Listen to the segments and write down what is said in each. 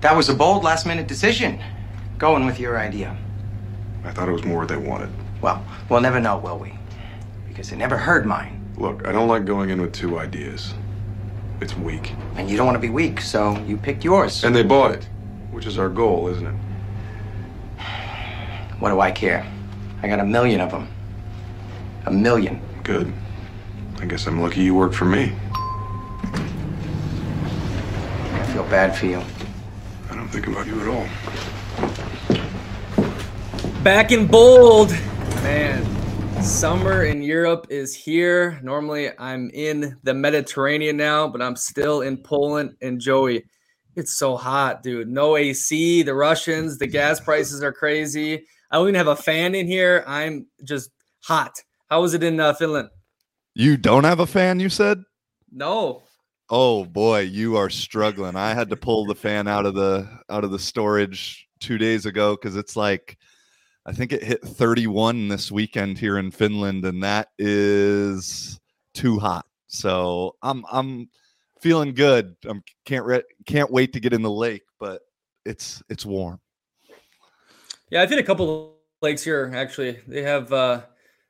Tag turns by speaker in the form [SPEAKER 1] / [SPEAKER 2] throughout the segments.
[SPEAKER 1] That was a bold last minute decision. Going with your idea.
[SPEAKER 2] I thought it was more what they wanted.
[SPEAKER 1] Well, we'll never know, will we? Because they never heard mine.
[SPEAKER 2] Look, I don't like going in with two ideas. It's weak.
[SPEAKER 1] And you don't want to be weak, so you picked yours.
[SPEAKER 2] And they bought it, which is our goal, isn't it?
[SPEAKER 1] What do I care? I got a million of them. A million.
[SPEAKER 2] Good. I guess I'm lucky you work for me.
[SPEAKER 1] I feel bad for you.
[SPEAKER 2] I don't think about you at all.
[SPEAKER 3] Back in bold, man. Summer in Europe is here. Normally, I'm in the Mediterranean now, but I'm still in Poland. And Joey, it's so hot, dude. No AC. The Russians, the gas prices are crazy. I don't even have a fan in here. I'm just hot. How was it in uh, Finland?
[SPEAKER 4] You don't have a fan, you said?
[SPEAKER 3] No.
[SPEAKER 4] Oh boy, you are struggling. I had to pull the fan out of the out of the storage 2 days ago cuz it's like I think it hit 31 this weekend here in Finland and that is too hot. So, I'm I'm feeling good. I'm can't re- can't wait to get in the lake, but it's it's warm.
[SPEAKER 3] Yeah, I've hit a couple of lakes here actually. They have uh,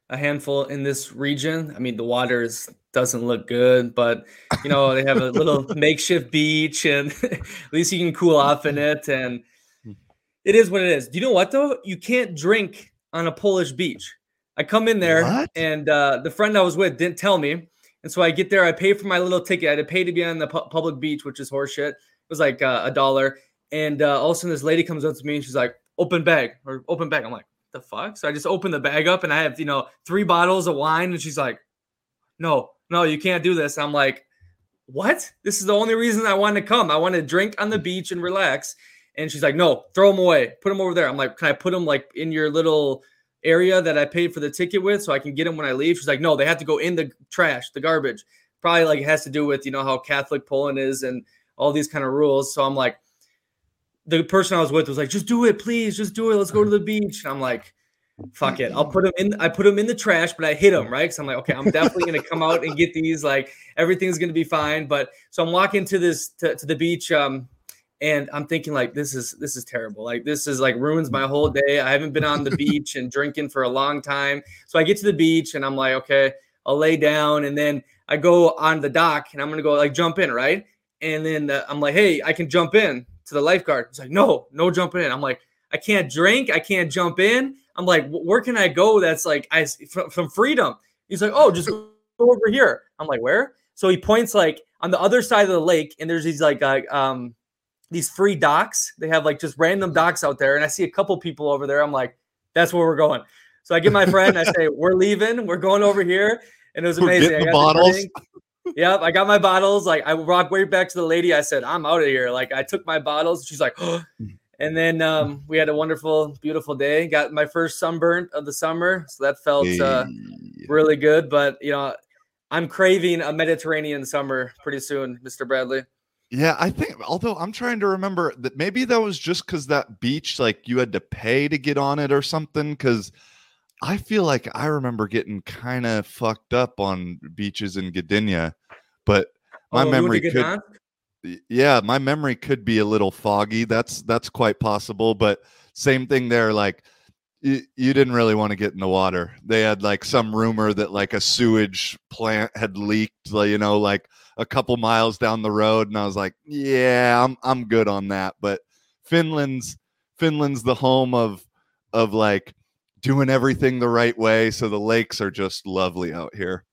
[SPEAKER 3] a handful in this region. I mean, the water is, doesn't look good, but you know they have a little makeshift beach, and at least you can cool off in it. And it is what it is. Do you know what though? You can't drink on a Polish beach. I come in there,
[SPEAKER 4] What?
[SPEAKER 3] and uh, the friend I was with didn't tell me, and so I get there. I pay for my little ticket. I had to pay to be on the pu- public beach, which is horseshit. It was like uh, a dollar, and uh, all of a sudden this lady comes up to me and she's like, "Open bag or open bag." I'm like, "The fuck?" So I just open the bag up, and I have you know three bottles of wine, and she's like, "No, no, you can't do this." I'm like, "What? This is the only reason I want to come. I want to drink on the beach and relax." And she's like, "No, throw them away. Put them over there." I'm like, "Can I put them like in your little area that I paid for the ticket with, so I can get them when I leave?" She's like, "No, they have to go in the trash, the garbage." Probably like it has to do with you know how Catholic Poland is and all these kind of rules. So I'm like, the person I was with was like, "Just do it, please. Just do it. Let's go to the beach." And I'm like, "Fuck it. I'll put them in. I put them in the trash, but I hit them right because I'm like, okay, I'm definitely gonna come out and get these. Like everything's gonna be fine." But so I'm walking to this to, to the beach. Um, and I'm thinking like this is this is terrible. Like this is like ruins my whole day. I haven't been on the beach and drinking for a long time. So I get to the beach and I'm like, okay, I'll lay down and then I go on the dock and I'm gonna go like jump in, right? And then uh, I'm like, hey, I can jump in to the lifeguard. He's like, no, no jumping in. I'm like, I can't drink, I can't jump in. I'm like, where can I go? That's like I from, from freedom. He's like, oh, just go over here. I'm like, where? So he points like on the other side of the lake, and there's these like uh, um these free docks. They have like just random docks out there, and I see a couple people over there. I'm like, that's where we're going. So I get my friend. I say, we're leaving. We're going over here, and it was amazing. I got
[SPEAKER 4] bottles.
[SPEAKER 3] Yep, I got my bottles. Like I walked way back to the lady. I said, I'm out of here. Like I took my bottles. She's like, and then um, we had a wonderful, beautiful day. Got my first sunburn of the summer, so that felt uh, really good. But you know, I'm craving a Mediterranean summer pretty soon, Mr. Bradley.
[SPEAKER 4] Yeah, I think although I'm trying to remember that maybe that was just because that beach, like you had to pay to get on it or something. Cause I feel like I remember getting kind of fucked up on beaches in Gdynia, but my
[SPEAKER 3] Oh, you went to
[SPEAKER 4] memory could
[SPEAKER 3] Gdansk?
[SPEAKER 4] Yeah, my memory could be a little foggy. That's that's quite possible. But same thing there, like you, you didn't really want to get in the water. They had like some rumor that like a sewage plant had leaked, you know, like a couple miles down the road, and I was like, yeah, I'm I'm good on that. But Finland's Finland's the home of of like doing everything the right way, so the lakes are just lovely out here.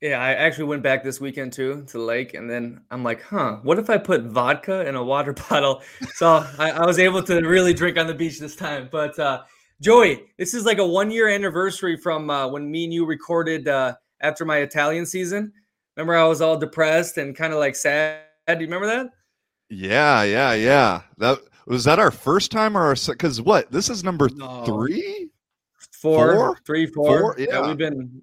[SPEAKER 3] Yeah, I actually went back this weekend too to the lake, and then I'm like, huh, what if I put vodka in a water bottle? So I, I was able to really drink on the beach this time. But uh, Joey, this is like a one year anniversary from uh, when me and you recorded uh, after my Italian season. Remember, I was all depressed and kind of like sad. Do you remember that?
[SPEAKER 4] Yeah, yeah, yeah. That was that our first time or our because what? This is number
[SPEAKER 3] No.
[SPEAKER 4] three.
[SPEAKER 3] Four,
[SPEAKER 4] Four?
[SPEAKER 3] three, four.
[SPEAKER 4] Four?
[SPEAKER 3] Yeah.
[SPEAKER 4] Yeah.
[SPEAKER 3] we've been.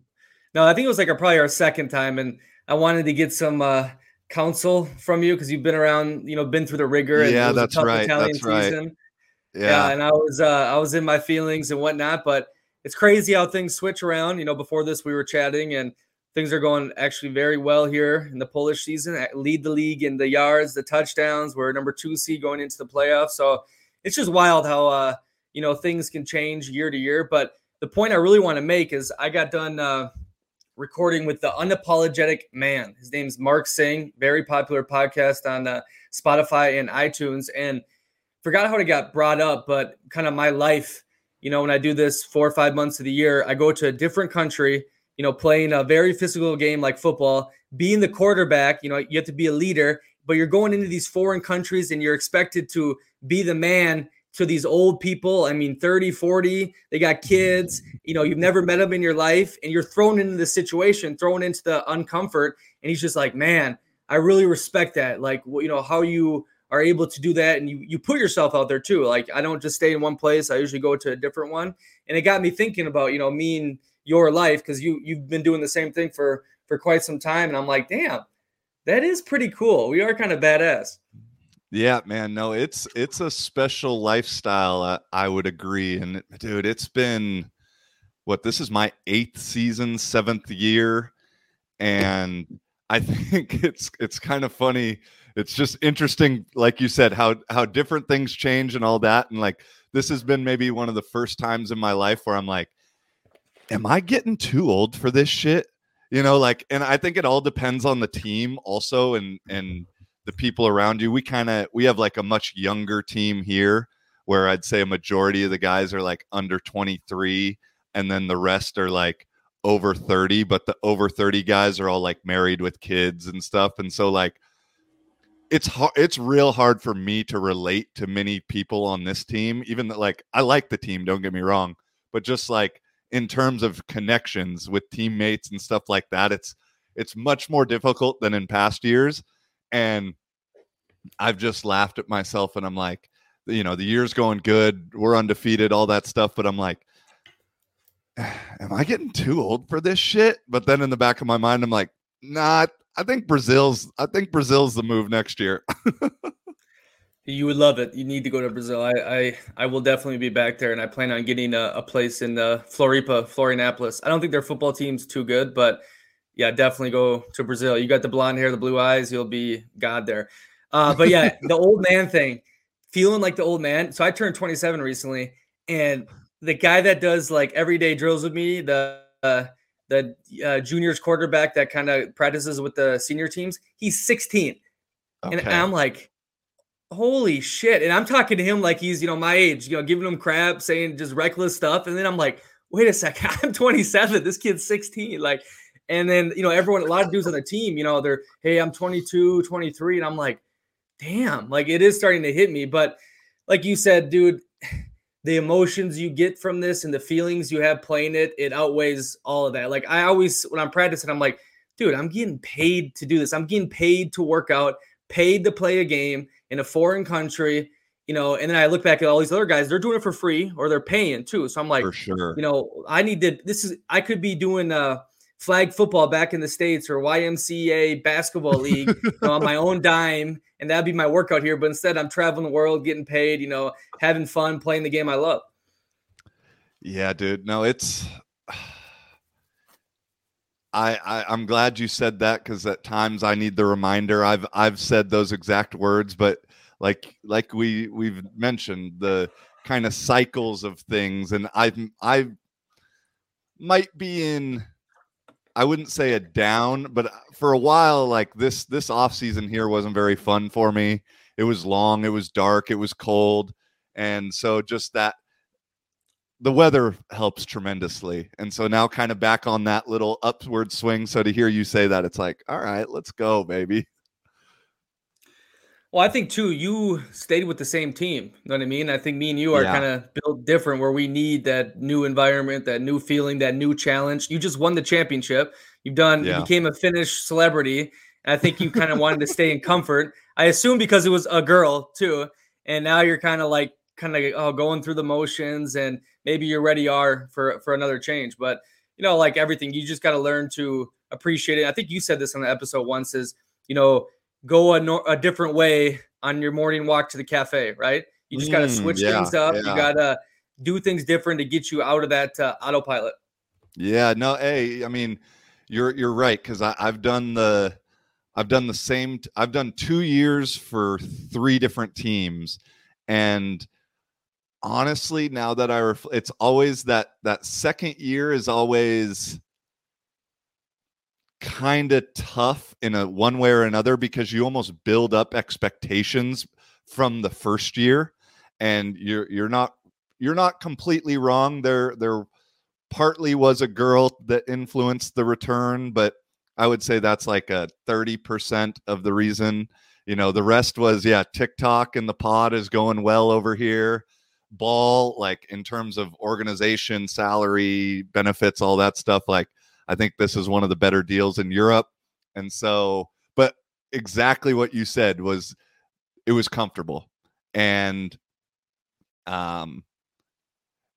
[SPEAKER 3] No, I think it was like our, probably our second time, and I wanted to get some uh, counsel from you because you've been around, you know, been through the rigor.
[SPEAKER 4] Yeah, that's
[SPEAKER 3] tough
[SPEAKER 4] right,
[SPEAKER 3] Italian
[SPEAKER 4] that's right.
[SPEAKER 3] season. Yeah.
[SPEAKER 4] Yeah,
[SPEAKER 3] and I was uh, I was in my feelings and whatnot, but it's crazy how things switch around. You know, before this we were chatting, and things are going actually very well here in the Polish season. I lead the league in the yards, the touchdowns. We're number two seed going into the playoffs. So it's just wild how uh, you know things can change year to year. But the point I really want to make is I got done uh, recording with the unapologetic man. His name's Mark Sing, very popular podcast on uh, Spotify and iTunes. And forgot how it got brought up, but kind of my life. You know, when I do this four or five months of the year, I go to a different country. You know, playing a very physical game like football, being the quarterback. You know, you have to be a leader, but you're going into these foreign countries and you're expected to be the man to these old people. I mean, 30, 40, they got kids, you know, you've never met them in your life, and you're thrown into the situation, thrown into the uncomfort. And he's just like, man, I really respect that. Like, you know, how you are able to do that and you you put yourself out there too. Like I don't just stay in one place. I usually go to a different one. And it got me thinking about, you know, me and your life because you you've been doing the same thing for for quite some time. And I'm like, damn, that is pretty cool. We are kind of badass.
[SPEAKER 4] Yeah, man. No, it's it's a special lifestyle. Uh, I would agree. And dude, it's been what this is my eighth season, seventh year, and I think it's it's kind of funny. It's just interesting, like you said, how how different things change and all that. And like this has been maybe one of the first times in my life where I'm like, am I getting too old for this shit? You know, like, and I think it all depends on the team also and and the people around you. We kind of we have like a much younger team here where I'd say a majority of the guys are like under 23 and then the rest are like over 30, but the over 30 guys are all like married with kids and stuff. And so like it's hard it's real hard for me to relate to many people on this team, even that like I like the team, don't get me wrong, but just like in terms of connections with teammates and stuff like that, it's it's much more difficult than in past years and I've just laughed at myself and I'm like, you know, the year's going good. We're undefeated, all that stuff. But I'm like, am I getting too old for this shit? But then in the back of my mind, I'm like, nah, I think Brazil's, I think Brazil's the move next year.
[SPEAKER 3] you would love it. You need to go to Brazil. I, I, I will definitely be back there, and I plan on getting a, a place in uh, Floripa, Florianopolis. I don't think their football team's too good, but yeah, definitely go to Brazil. You got the blonde hair, the blue eyes, you'll be God there. Uh, but yeah, the old man thing, feeling like the old man. So I turned 27 recently, and the guy that does like everyday drills with me, the uh, the uh, juniors quarterback that kind of practices with the senior teams, he's 16, okay. and I'm like, holy shit! And I'm talking to him like he's you know my age, you know, giving him crap, saying just reckless stuff, and then I'm like, wait a second, I'm 27, this kid's 16, like and then, you know, everyone, a lot of dudes on the team, you know, they're, hey, I'm 22, 23. And I'm like, damn, like it is starting to hit me. But like you said, dude, the emotions you get from this and the feelings you have playing it, it outweighs all of that. Like I always, when I'm practicing, I'm like, dude, I'm getting paid to do this. I'm getting paid to work out, paid to play a game in a foreign country you know, and then I look back at all these other guys, they're doing it for free or they're paying too. So I'm like,
[SPEAKER 4] for sure,
[SPEAKER 3] you know, I need to, this is, I could be doing, uh, flag football back in the states or YMCA basketball league you know, on my own dime, and that'd be my workout here. But instead, I'm traveling the world, getting paid, you know, having fun, playing the game I love.
[SPEAKER 4] Yeah, dude. No, it's. I, I am glad you said that because at times I need the reminder. I've I've said those exact words, but like like we we've mentioned the kind of cycles of things, and I I might be in I wouldn't say a down, but uh, for a while, like this this off season here wasn't very fun for me. It was long, it was dark, it was cold, and so just that the weather helps tremendously. And so now kind of back on that little upward swing. So to hear you say that, it's like, all right, let's go, baby.
[SPEAKER 3] Well, I think too, you stayed with the same team. You know what I mean? I think me and you are yeah. kind of built different where we need that new environment, that new feeling, that new challenge. You just won the championship. You've done, yeah. you became a Finnish celebrity. And I think you kind of wanted to stay in comfort. I assume because it was a girl too. And now you're kind of like, kind of oh, going through the motions and maybe you're ready are for, for another change. But, you know, like everything, you just got to learn to appreciate it. I think you said this on the episode once is, you know, go a, no, a different way on your morning walk to the cafe, right? You just got to mm, switch yeah, things up. Yeah. You got to do things different to get you out of that uh, autopilot.
[SPEAKER 4] Yeah, no, hey, I mean, you're you're right because I've done the I've done the same. T- I've done two years for three different teams, and honestly, now that I ref- it's always that that second year is always kind of tough in a one way or another because you almost build up expectations from the first year and you're you're not you're not completely wrong there there partly was a girl that influenced the return but I would say that's like a 30% of the reason. You know, the rest was, yeah, TikTok and the pod is going well over here. Ball, like in terms of organization, salary, benefits, all that stuff. Like, I think this is one of the better deals in Europe. And so, but exactly what you said was it was comfortable. And um,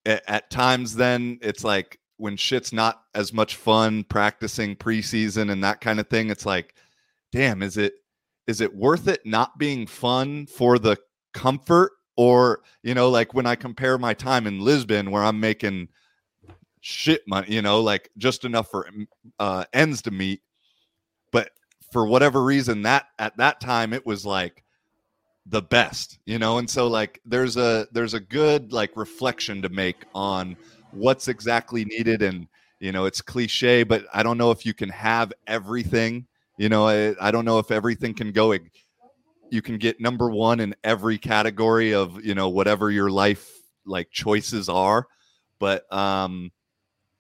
[SPEAKER 4] at, at times, then it's like when shit's not as much fun practicing preseason and that kind of thing it's like damn is it is it worth it not being fun for the comfort or you know like when i compare my time in lisbon where i'm making shit money you know like just enough for uh ends to meet. But for whatever reason that at that time it was like the best you know? And so like there's a there's a good like reflection to make on what's exactly needed and you know it's cliche but i don't know if you can have everything you know? I, I don't know if everything can go you can get number one in every category of you know whatever your life like choices are but um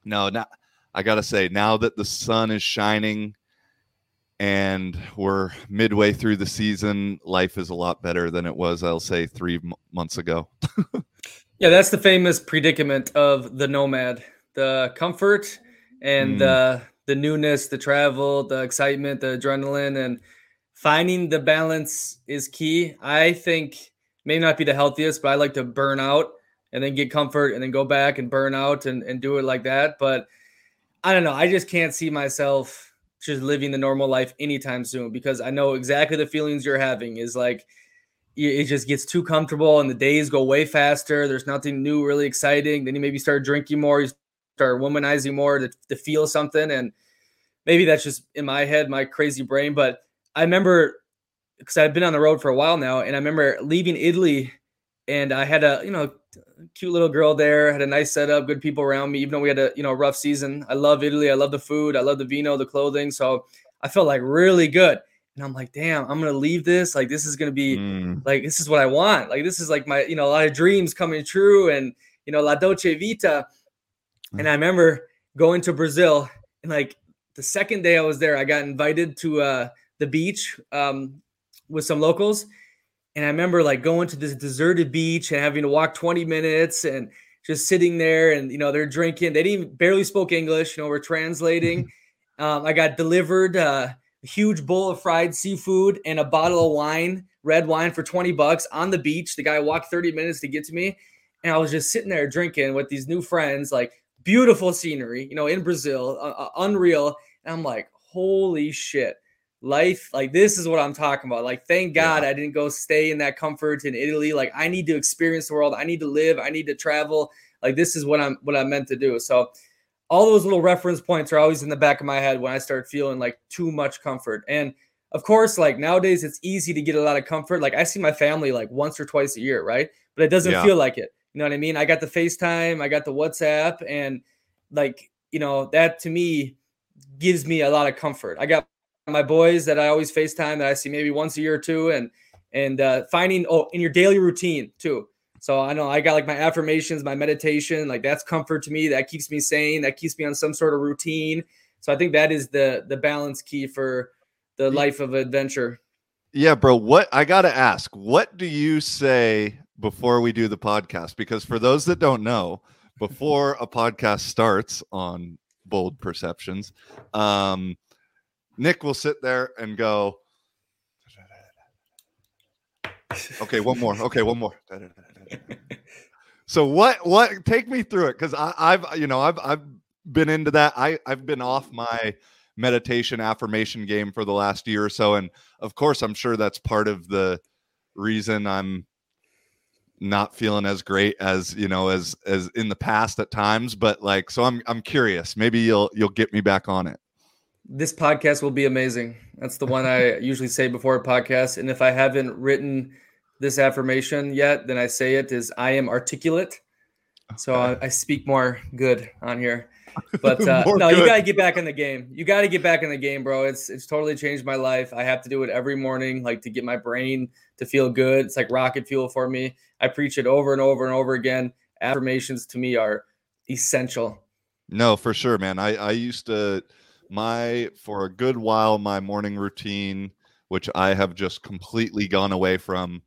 [SPEAKER 4] no not i gotta say now that the sun is shining and we're midway through the season life is a lot better than it was i'll say three m- months ago
[SPEAKER 3] Yeah, that's the famous predicament of the nomad: the comfort and mm. the the newness, the travel, the excitement, the adrenaline, and finding the balance is key. I think may not be the healthiest, but I like to burn out and then get comfort and then go back and burn out and, and do it like that. But I don't know. I just can't see myself just living the normal life anytime soon because I know exactly the feelings you're having is like it just gets too comfortable and the days go way faster. There's nothing new, really exciting. Then you maybe start drinking more, you start womanizing more to, to feel something. And maybe that's just in my head, my crazy brain. But I remember because I've been on the road for a while now, and I remember leaving Italy and I had a, you know, cute little girl there, had a nice setup, good people around me, even though we had a, you know, rough season. I love Italy. I love the food. I love the vino, the clothing. So I felt like really good and I'm like, damn, I'm gonna leave this. Like, this is gonna be mm. like this is what I want. Like, this is like my, you know, a lot of dreams coming true, and you know, La Dolce Vita. Mm. And I remember going to Brazil, and like the second day I was there, I got invited to uh, the beach um, with some locals, and I remember like going to this deserted beach and having to walk 20 minutes and just sitting there, and you know, they're drinking. They didn't barely spoke English. You know, we're translating. um, I got delivered. Uh, huge bowl of fried seafood and a bottle of wine, red wine for 20 bucks on the beach. The guy walked 30 minutes to get to me. And I was just sitting there drinking with these new friends, like beautiful scenery, you know, in Brazil, uh, uh, unreal. And I'm like, holy shit. Life, like this is what I'm talking about. Like, thank God yeah. I didn't go stay in that comfort in Italy. Like, I need to experience the world. I need to live. I need to travel. Like, this is what I'm what I'm meant to do. So all those little reference points are always in the back of my head when I start feeling like too much comfort. And of course, like nowadays, it's easy to get a lot of comfort. Like I see my family like once or twice a year, right? But it doesn't yeah. feel like it. You know what I mean? I got the FaceTime, I got the WhatsApp, and like, you know, that to me gives me a lot of comfort. I got my boys that I always FaceTime that I see maybe once a year or two, and and uh, finding oh in your daily routine too so I know I got like my affirmations, my meditation, like that's comfort to me. That keeps me sane. That keeps me on some sort of routine. So I think that is the the balance key for the life of adventure.
[SPEAKER 4] Yeah, bro. What I gotta ask, what do you say before we do the podcast? Because for those that don't know, before a podcast starts on bold perceptions, um, Nick will sit there and go, Okay, one more. Okay, one more. so what what take me through it because I've you know I've I've been into that. I I've been off my meditation affirmation game for the last year or so, and of course I'm sure that's part of the reason I'm not feeling as great as you know as as in the past at times but like so i'm i'm curious maybe you'll you'll get me back on it
[SPEAKER 3] This podcast will be amazing. That's the one I usually say before a podcast. And if I haven't written this affirmation yet, then I say it is I am articulate. So I, I speak more good on here. But uh, no, you gotta get back in the game. You gotta get back in the game, bro. It's it's totally changed my life. I have to do it every morning, like to get my brain to feel good. It's like rocket fuel for me. I preach it over and over and over again. Affirmations to me are essential.
[SPEAKER 4] No, for sure, man. I I used to my for a good while my morning routine, which I have just completely gone away from,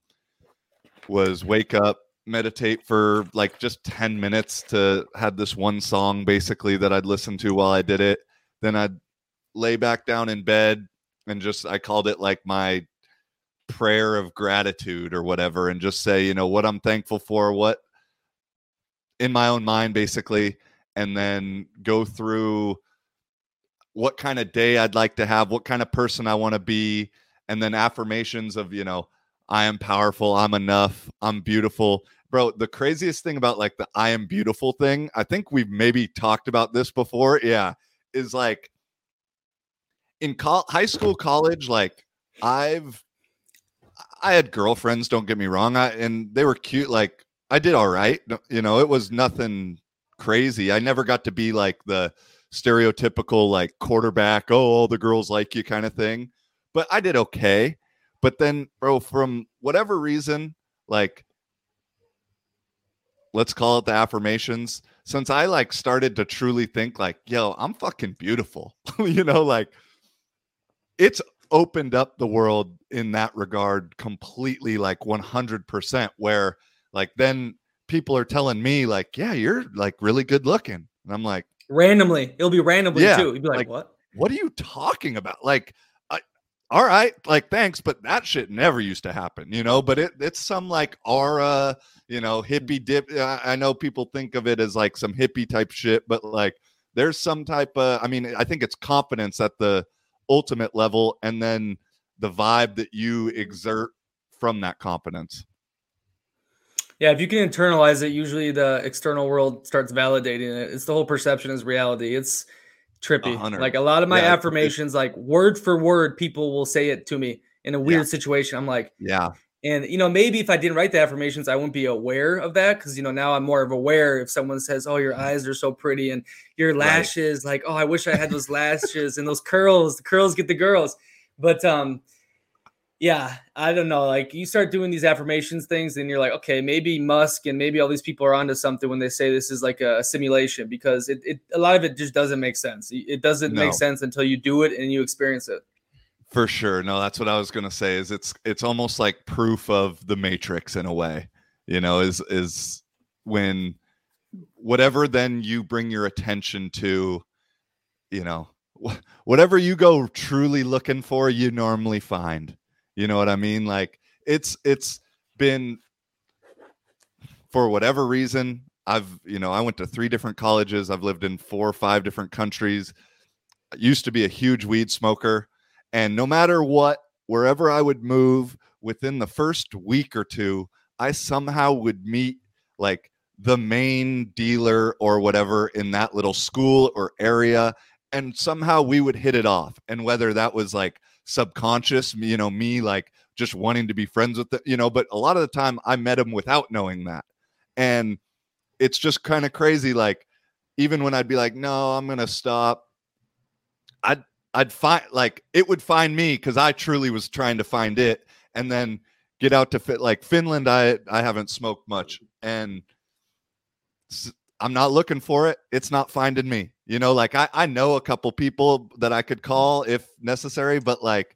[SPEAKER 4] was wake up, meditate for like just 10 minutes to had this one song basically that I'd listen to while I did it. Then I'd lay back down in bed and just I called it like my prayer of gratitude or whatever and just say, you know, what I'm thankful for, what in my own mind basically and then go through what kind of day I'd like to have, what kind of person I want to be, and then affirmations of, you know, I am powerful, I'm enough, I'm beautiful. Bro, the craziest thing about like the I am beautiful thing, I think we've maybe talked about this before. Yeah, is like in col- high school, college, like I've I had girlfriends, don't get me wrong, I and they were cute like I did all right. You know, it was nothing crazy. I never got to be like the stereotypical like quarterback, oh, all the girls like you kind of thing. But I did okay. But then, bro, from whatever reason, like let's call it the affirmations, since I like started to truly think like, yo, I'm fucking beautiful. you know, like it's opened up the world in that regard completely like 100% where like then people are telling me like yeah you're like really good looking and i'm like
[SPEAKER 3] Randomly, it'll be randomly
[SPEAKER 4] Yeah,
[SPEAKER 3] too. You'd be like,
[SPEAKER 4] like-
[SPEAKER 3] what?
[SPEAKER 4] what are you talking about? Like I, all right like thanks but that shit never used to happen you know? But it it's some like aura you know mm. hippie dip i, I know people think of it as like some hippie type shit but like there's some type of i mean i think it's confidence at the ultimate level and then the vibe that you exert from that confidence
[SPEAKER 3] Yeah, if you can internalize it, usually the external world starts validating it. It's the whole perception is reality. It's trippy. Like a lot of my
[SPEAKER 4] Yeah,
[SPEAKER 3] affirmations, like word for word, people will say it to me in a weird situation. I'm like,
[SPEAKER 4] yeah
[SPEAKER 3] and you know, maybe if I didn't write the affirmations, I wouldn't be aware of that because you know now I'm more of aware if someone says, "Oh, your eyes are so pretty," and your lashes, like, "Oh, I wish I had those lashes and those curls. The curls get the girls." But um, yeah, I don't know. Like you start doing these affirmations things, and you're like, okay, maybe Musk and maybe all these people are onto something when they say this is like a, simulation because it, it a lot of it just doesn't make sense. It doesn't
[SPEAKER 4] No.
[SPEAKER 3] make sense until you do it and you experience it.
[SPEAKER 4] For sure. No, that's what I was gonna say. Is it's it's almost like proof of the matrix in a way. You know, is is when whatever then you bring your attention to, you know, wh- whatever you go truly looking for, you normally find. You know what I mean? Like it's it's been for whatever reason. I've you know I went to three different colleges. I've lived in four or five different countries. I used to be a huge weed smoker. And no matter what, wherever I would move within the first week or two, I somehow would meet like the main dealer or whatever in that little school or area. And somehow we would hit it off. And whether that was like subconscious, you know, me like just wanting to be friends with it, you know, but a lot of the time I met him without knowing that. And it's just kind of crazy. Like, even when I'd be like, no, I'm to stop, I'd I'd find like it would find me because I truly was trying to find it, and then get out to fit like Finland. I I haven't smoked much, and I'm not looking for it. It's not finding me. You know, like I I know a couple people that I could call if necessary, but like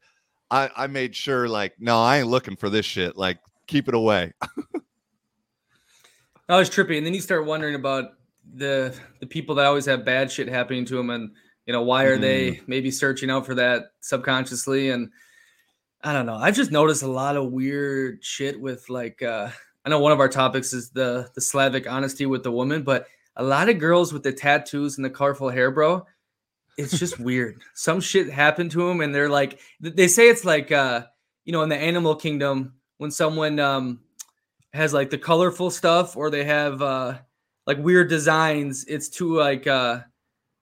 [SPEAKER 4] I I made sure like no, I ain't looking for this shit. Like keep it away.
[SPEAKER 3] That was trippy. And then you start wondering about the the people that always have bad shit happening to them, and you know why are they maybe searching out for that subconsciously? And I don't know. I've just noticed a lot of weird shit with like uh I know one of our topics is the the Slavic honesty with the woman, but a lot of girls with the tattoos and the colorful hair, bro. It's just weird. Some shit happened to them, and they're like, they say it's like, uh, you know, in the animal kingdom when someone um has like the colorful stuff or they have uh like weird designs it's to like uh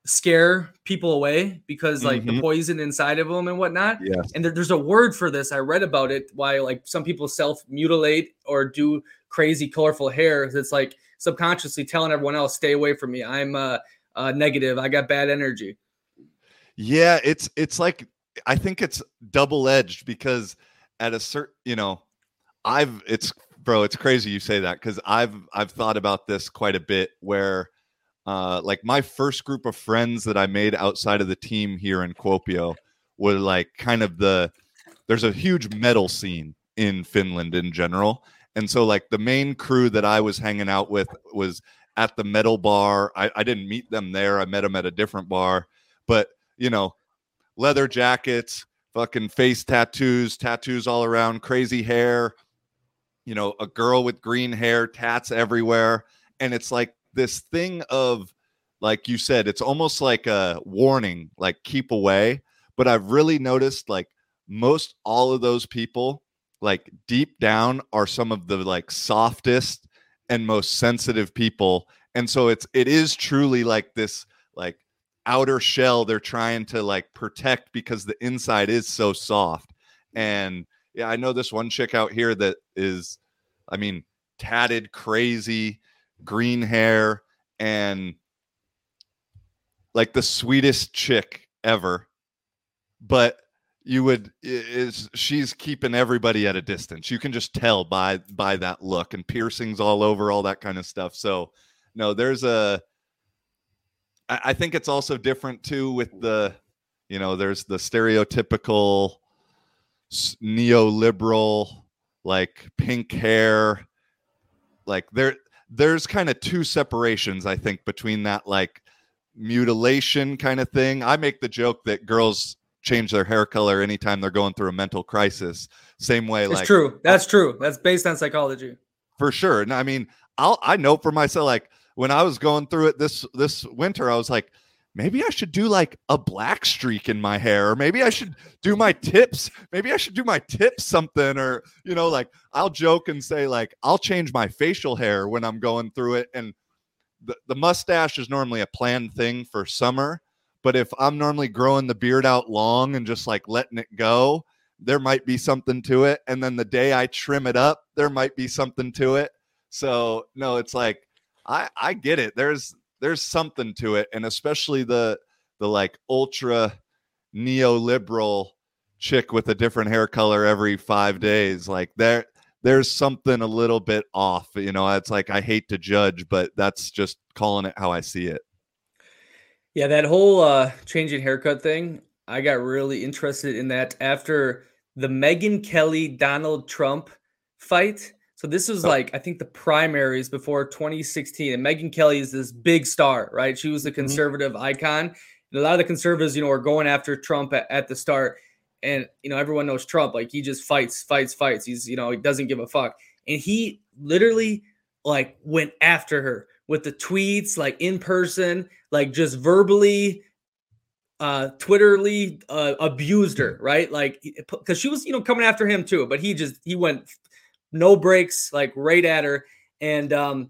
[SPEAKER 3] scare people away because like the
[SPEAKER 4] Mhm.
[SPEAKER 3] poison inside of them and whatnot.
[SPEAKER 4] Yeah.
[SPEAKER 3] And there, there's a word for this. I read about it. Why like some people self mutilate or do crazy colorful hair. It's like subconsciously telling everyone else, "Stay away from me. I'm uh, uh negative. I got bad energy."
[SPEAKER 4] Yeah, it's it's like I think it's double edged because at a certain, you know, I've it's bro, it's crazy you say that because I've I've thought about this quite a bit where uh like my first group of friends that I made outside of the team here in Kuopio were like kind of the there's a huge metal scene in Finland in general. And so like the main crew that I was hanging out with was at the metal bar. I, I didn't meet them there. I met them at a different bar. But you know, leather jackets, fucking face tattoos, tattoos all around, crazy hair, you know, a girl with green hair, tats everywhere. And it's like this thing of, like you said, it's almost like a warning, like keep away. But I've really noticed like most all of those people, like deep down, are some of the like softest and most sensitive people. And so it's, it is truly like this, like, outer shell they're trying to like protect because the inside is so soft. And yeah, I know this one chick out here that is, I mean, tatted, crazy, green hair, and like the sweetest chick ever. But you would is she's keeping everybody at a distance. You can just tell by by that look and piercings all over, all that kind of stuff. So no, there's a I I think it's also different too with the, you know, there's the stereotypical neoliberal, like pink hair, like there, there's kind of two separations, I think, between that like mutilation kind of thing. I make the joke that girls change their hair color anytime they're going through a mental crisis. Same way,
[SPEAKER 3] It's
[SPEAKER 4] like
[SPEAKER 3] true. That's true. That's based on psychology.
[SPEAKER 4] for sure. And I mean, I'll I know for myself, like when I was going through it this this winter, I was like, maybe I should do like a black streak in my hair, or maybe I should do my tips. Maybe I should do my tips something, or you know, like I'll joke and say like I'll change my facial hair when I'm going through it. And the, the mustache is normally a planned thing for summer. But if I'm normally growing the beard out long and just like letting it go, there might be something to it. And then the day I trim it up, there might be something to it. So no, it's like I I get it. There's there's something to it, and especially the the like ultra neoliberal chick with a different hair color every five days. Like there there's something a little bit off. You know, it's like I hate to judge, but that's just calling it how I see it.
[SPEAKER 3] Yeah, that whole uh changing haircut thing, I got really interested in that after the Megyn Kelly Donald Trump fight. So this was
[SPEAKER 4] Oh.
[SPEAKER 3] like I think the primaries before 2016, and Megyn Kelly is this big star, right? She was the
[SPEAKER 4] Mhm.
[SPEAKER 3] conservative icon, and a lot of the conservatives, you know, are going after Trump at, at the start, and you know everyone knows Trump, like he just fights, fights, fights. He's you know he doesn't give a fuck, and he literally like went after her with the tweets, like in person, like just verbally uh twitterly uh, abused her right? Like because she was you know coming after him too but he just he went no breaks like right at her. And um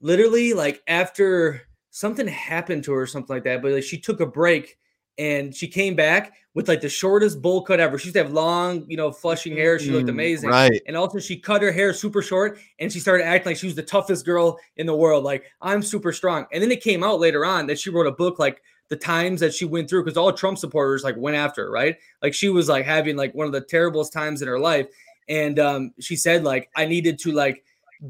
[SPEAKER 3] literally like after something happened to her or something like that but like she took a break and she came back with like the shortest bowl cut ever. She used to have long you know flushing hair. She looked
[SPEAKER 4] Mm,
[SPEAKER 3] amazing.
[SPEAKER 4] Right.
[SPEAKER 3] and also she cut her hair super short and she started acting like she was the toughest girl in the world. Like i'm super strong. And then it came out later on that she wrote a book like the times that she went through because all trump supporters like went after her right? Like she was like having like one of the terriblest times in her life. And um she said like i needed to like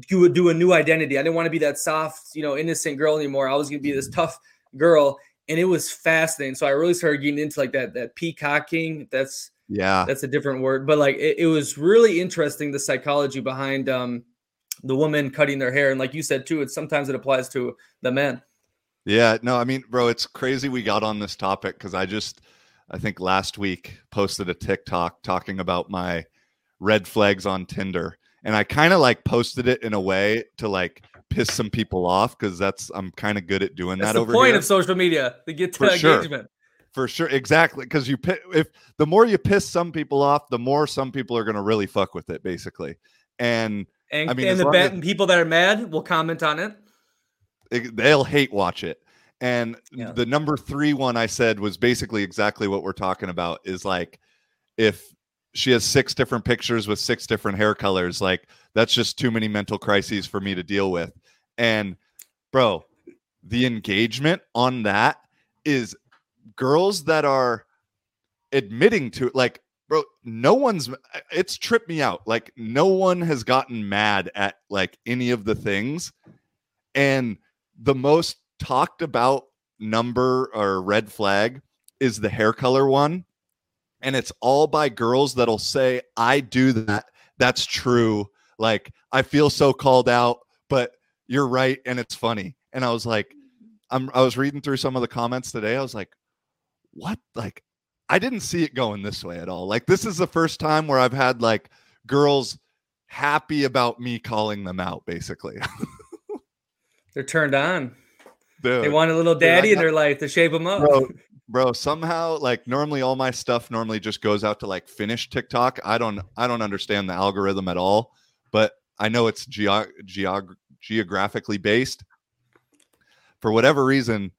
[SPEAKER 3] do, do a new identity. I didn't want to be that soft you know innocent girl anymore. I was gonna be this tough girl and it was fascinating. So i really started getting into like that that peacocking. That's
[SPEAKER 4] Yeah.
[SPEAKER 3] that's a different word but like it, it was really interesting the psychology behind um the woman cutting their hair. And like you said too it sometimes it applies to the men.
[SPEAKER 4] Yeah, no, I mean, bro, it's crazy we got on this topic because I just, I think last week posted a TikTok talking about my red flags on Tinder. And I kind of like posted it in a way to like piss some people off because that's, I'm kind of good at doing
[SPEAKER 3] that's
[SPEAKER 4] that
[SPEAKER 3] the
[SPEAKER 4] over
[SPEAKER 3] point
[SPEAKER 4] here.
[SPEAKER 3] of social media to get to
[SPEAKER 4] For sure.
[SPEAKER 3] engagement
[SPEAKER 4] For sure. Exactly. Because you, if the more you piss some people off, the more some people are going to really fuck with it, basically. And
[SPEAKER 3] and,
[SPEAKER 4] I mean,
[SPEAKER 3] and the
[SPEAKER 4] as-
[SPEAKER 3] people that are mad will comment on it
[SPEAKER 4] it- they'll hate watch it And
[SPEAKER 3] Yeah.
[SPEAKER 4] the number three one I said was basically exactly what we're talking about is like if she has six different pictures with six different hair colors, like that's just too many mental crises for me to deal with. And bro, the engagement on that is girls that are admitting to like bro no one's it's tripped me out. Like no one has gotten mad at like any of the things. And the most talked about number or red flag is the hair color one and it's all by girls that'll say i do that. That's true. Like i feel so called out but you're right and it's funny. And i was like i'm i was reading through some of the comments today. I was like what? Like i didn't see it going this way at all. Like this is the first time where i've had like girls happy about me calling them out basically.
[SPEAKER 3] They're turned on.
[SPEAKER 4] Dude,
[SPEAKER 3] They want a little
[SPEAKER 4] Dude, I
[SPEAKER 3] daddy in their life to shape them up.
[SPEAKER 4] bro bro somehow like normally all my stuff normally just goes out to like Finnish tiktok. I don't i don't understand the algorithm at all but i know it's geo- geog- geographically based. For whatever reason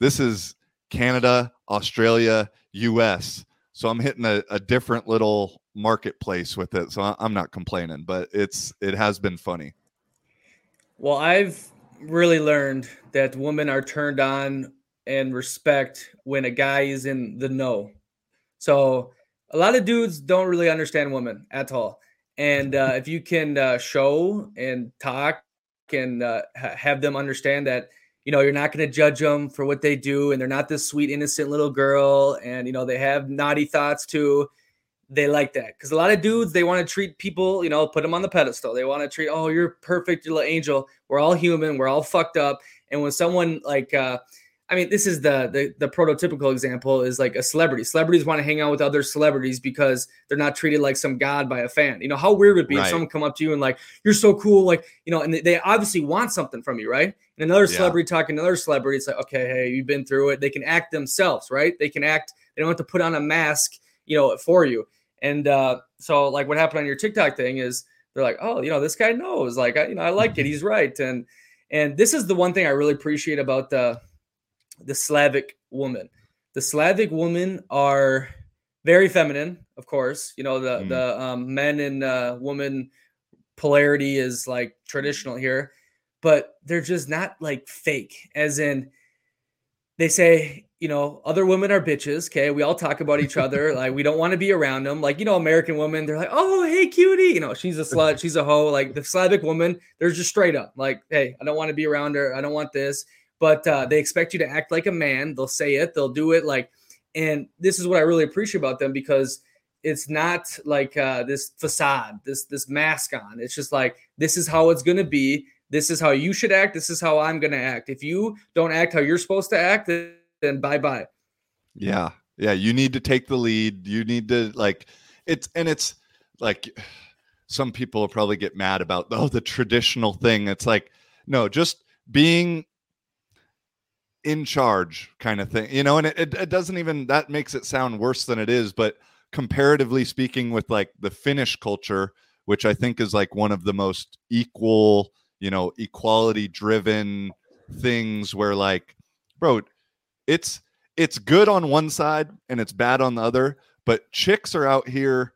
[SPEAKER 4] this is canada australia us so i'm hitting a, a different little marketplace with it so i'm not complaining but it's it has been funny.
[SPEAKER 3] Well, I've really learned that women are turned on and respect when a guy is in the know. So a lot of dudes don't really understand women at all. And uh, if you can uh, show and talk and uh, ha- have them understand that, you know, you're not going to judge them for what they do and they're not this sweet, innocent little girl and, you know, they have naughty thoughts too. They like that because a lot of dudes they want to treat people, you know, put them on the pedestal. They want to treat, oh, you're perfect, you're little angel. We're all human, we're all fucked up. And when someone like, uh, I mean, this is the, the the prototypical example is like a celebrity. Celebrities want to hang out with other celebrities because they're not treated like some god by a fan. You know how weird would it be if someone come up to you and like you're so cool, like you know, and they, they obviously want something from you, right? And another
[SPEAKER 4] Yeah.
[SPEAKER 3] celebrity talking to another celebrity, it's like, okay, hey, you've been through it. They can act themselves, right? They can act. They don't have to put on a mask, you know, for you. And uh, so, like, what happened on your TikTok thing is they're like, oh, you know, this guy knows, like, I, you know, I like it. He's right. And and this is the one thing I really appreciate about the the Slavic woman. The Slavic women are very feminine, of course. You know, the
[SPEAKER 4] Mm.
[SPEAKER 3] the um, men and uh, woman polarity is like traditional here, but they're just not like fake. As in, they say, you know, other women are bitches. Okay, we all talk about each other. like we don't want to be around them. Like you know, American women, they're like, oh hey cutie, you know, she's a slut, she's a hoe. Like the Slavic woman, they're just straight up like, hey, I don't want to be around her. I don't want this. But uh, they expect you to act like a man. They'll say it. They'll do it. Like, and this is what I really appreciate about them because it's not like uh, this facade, this this mask on. It's just like this is how it's gonna be. This is how you should act. This is how I'm gonna act. If you don't act how you're supposed to act, then, bye bye.
[SPEAKER 4] Yeah. Yeah. You need to take the lead. You need to like it's and it's like some people will probably get mad about oh the traditional thing. It's like, no, just being in charge kind of thing. You know, and it, it, it doesn't even that makes it sound worse than it is, but comparatively speaking with like the Finnish culture, which I think is like one of the most equal, you know, equality driven things where like, bro, it's it's good on one side and it's bad on the other, but chicks are out here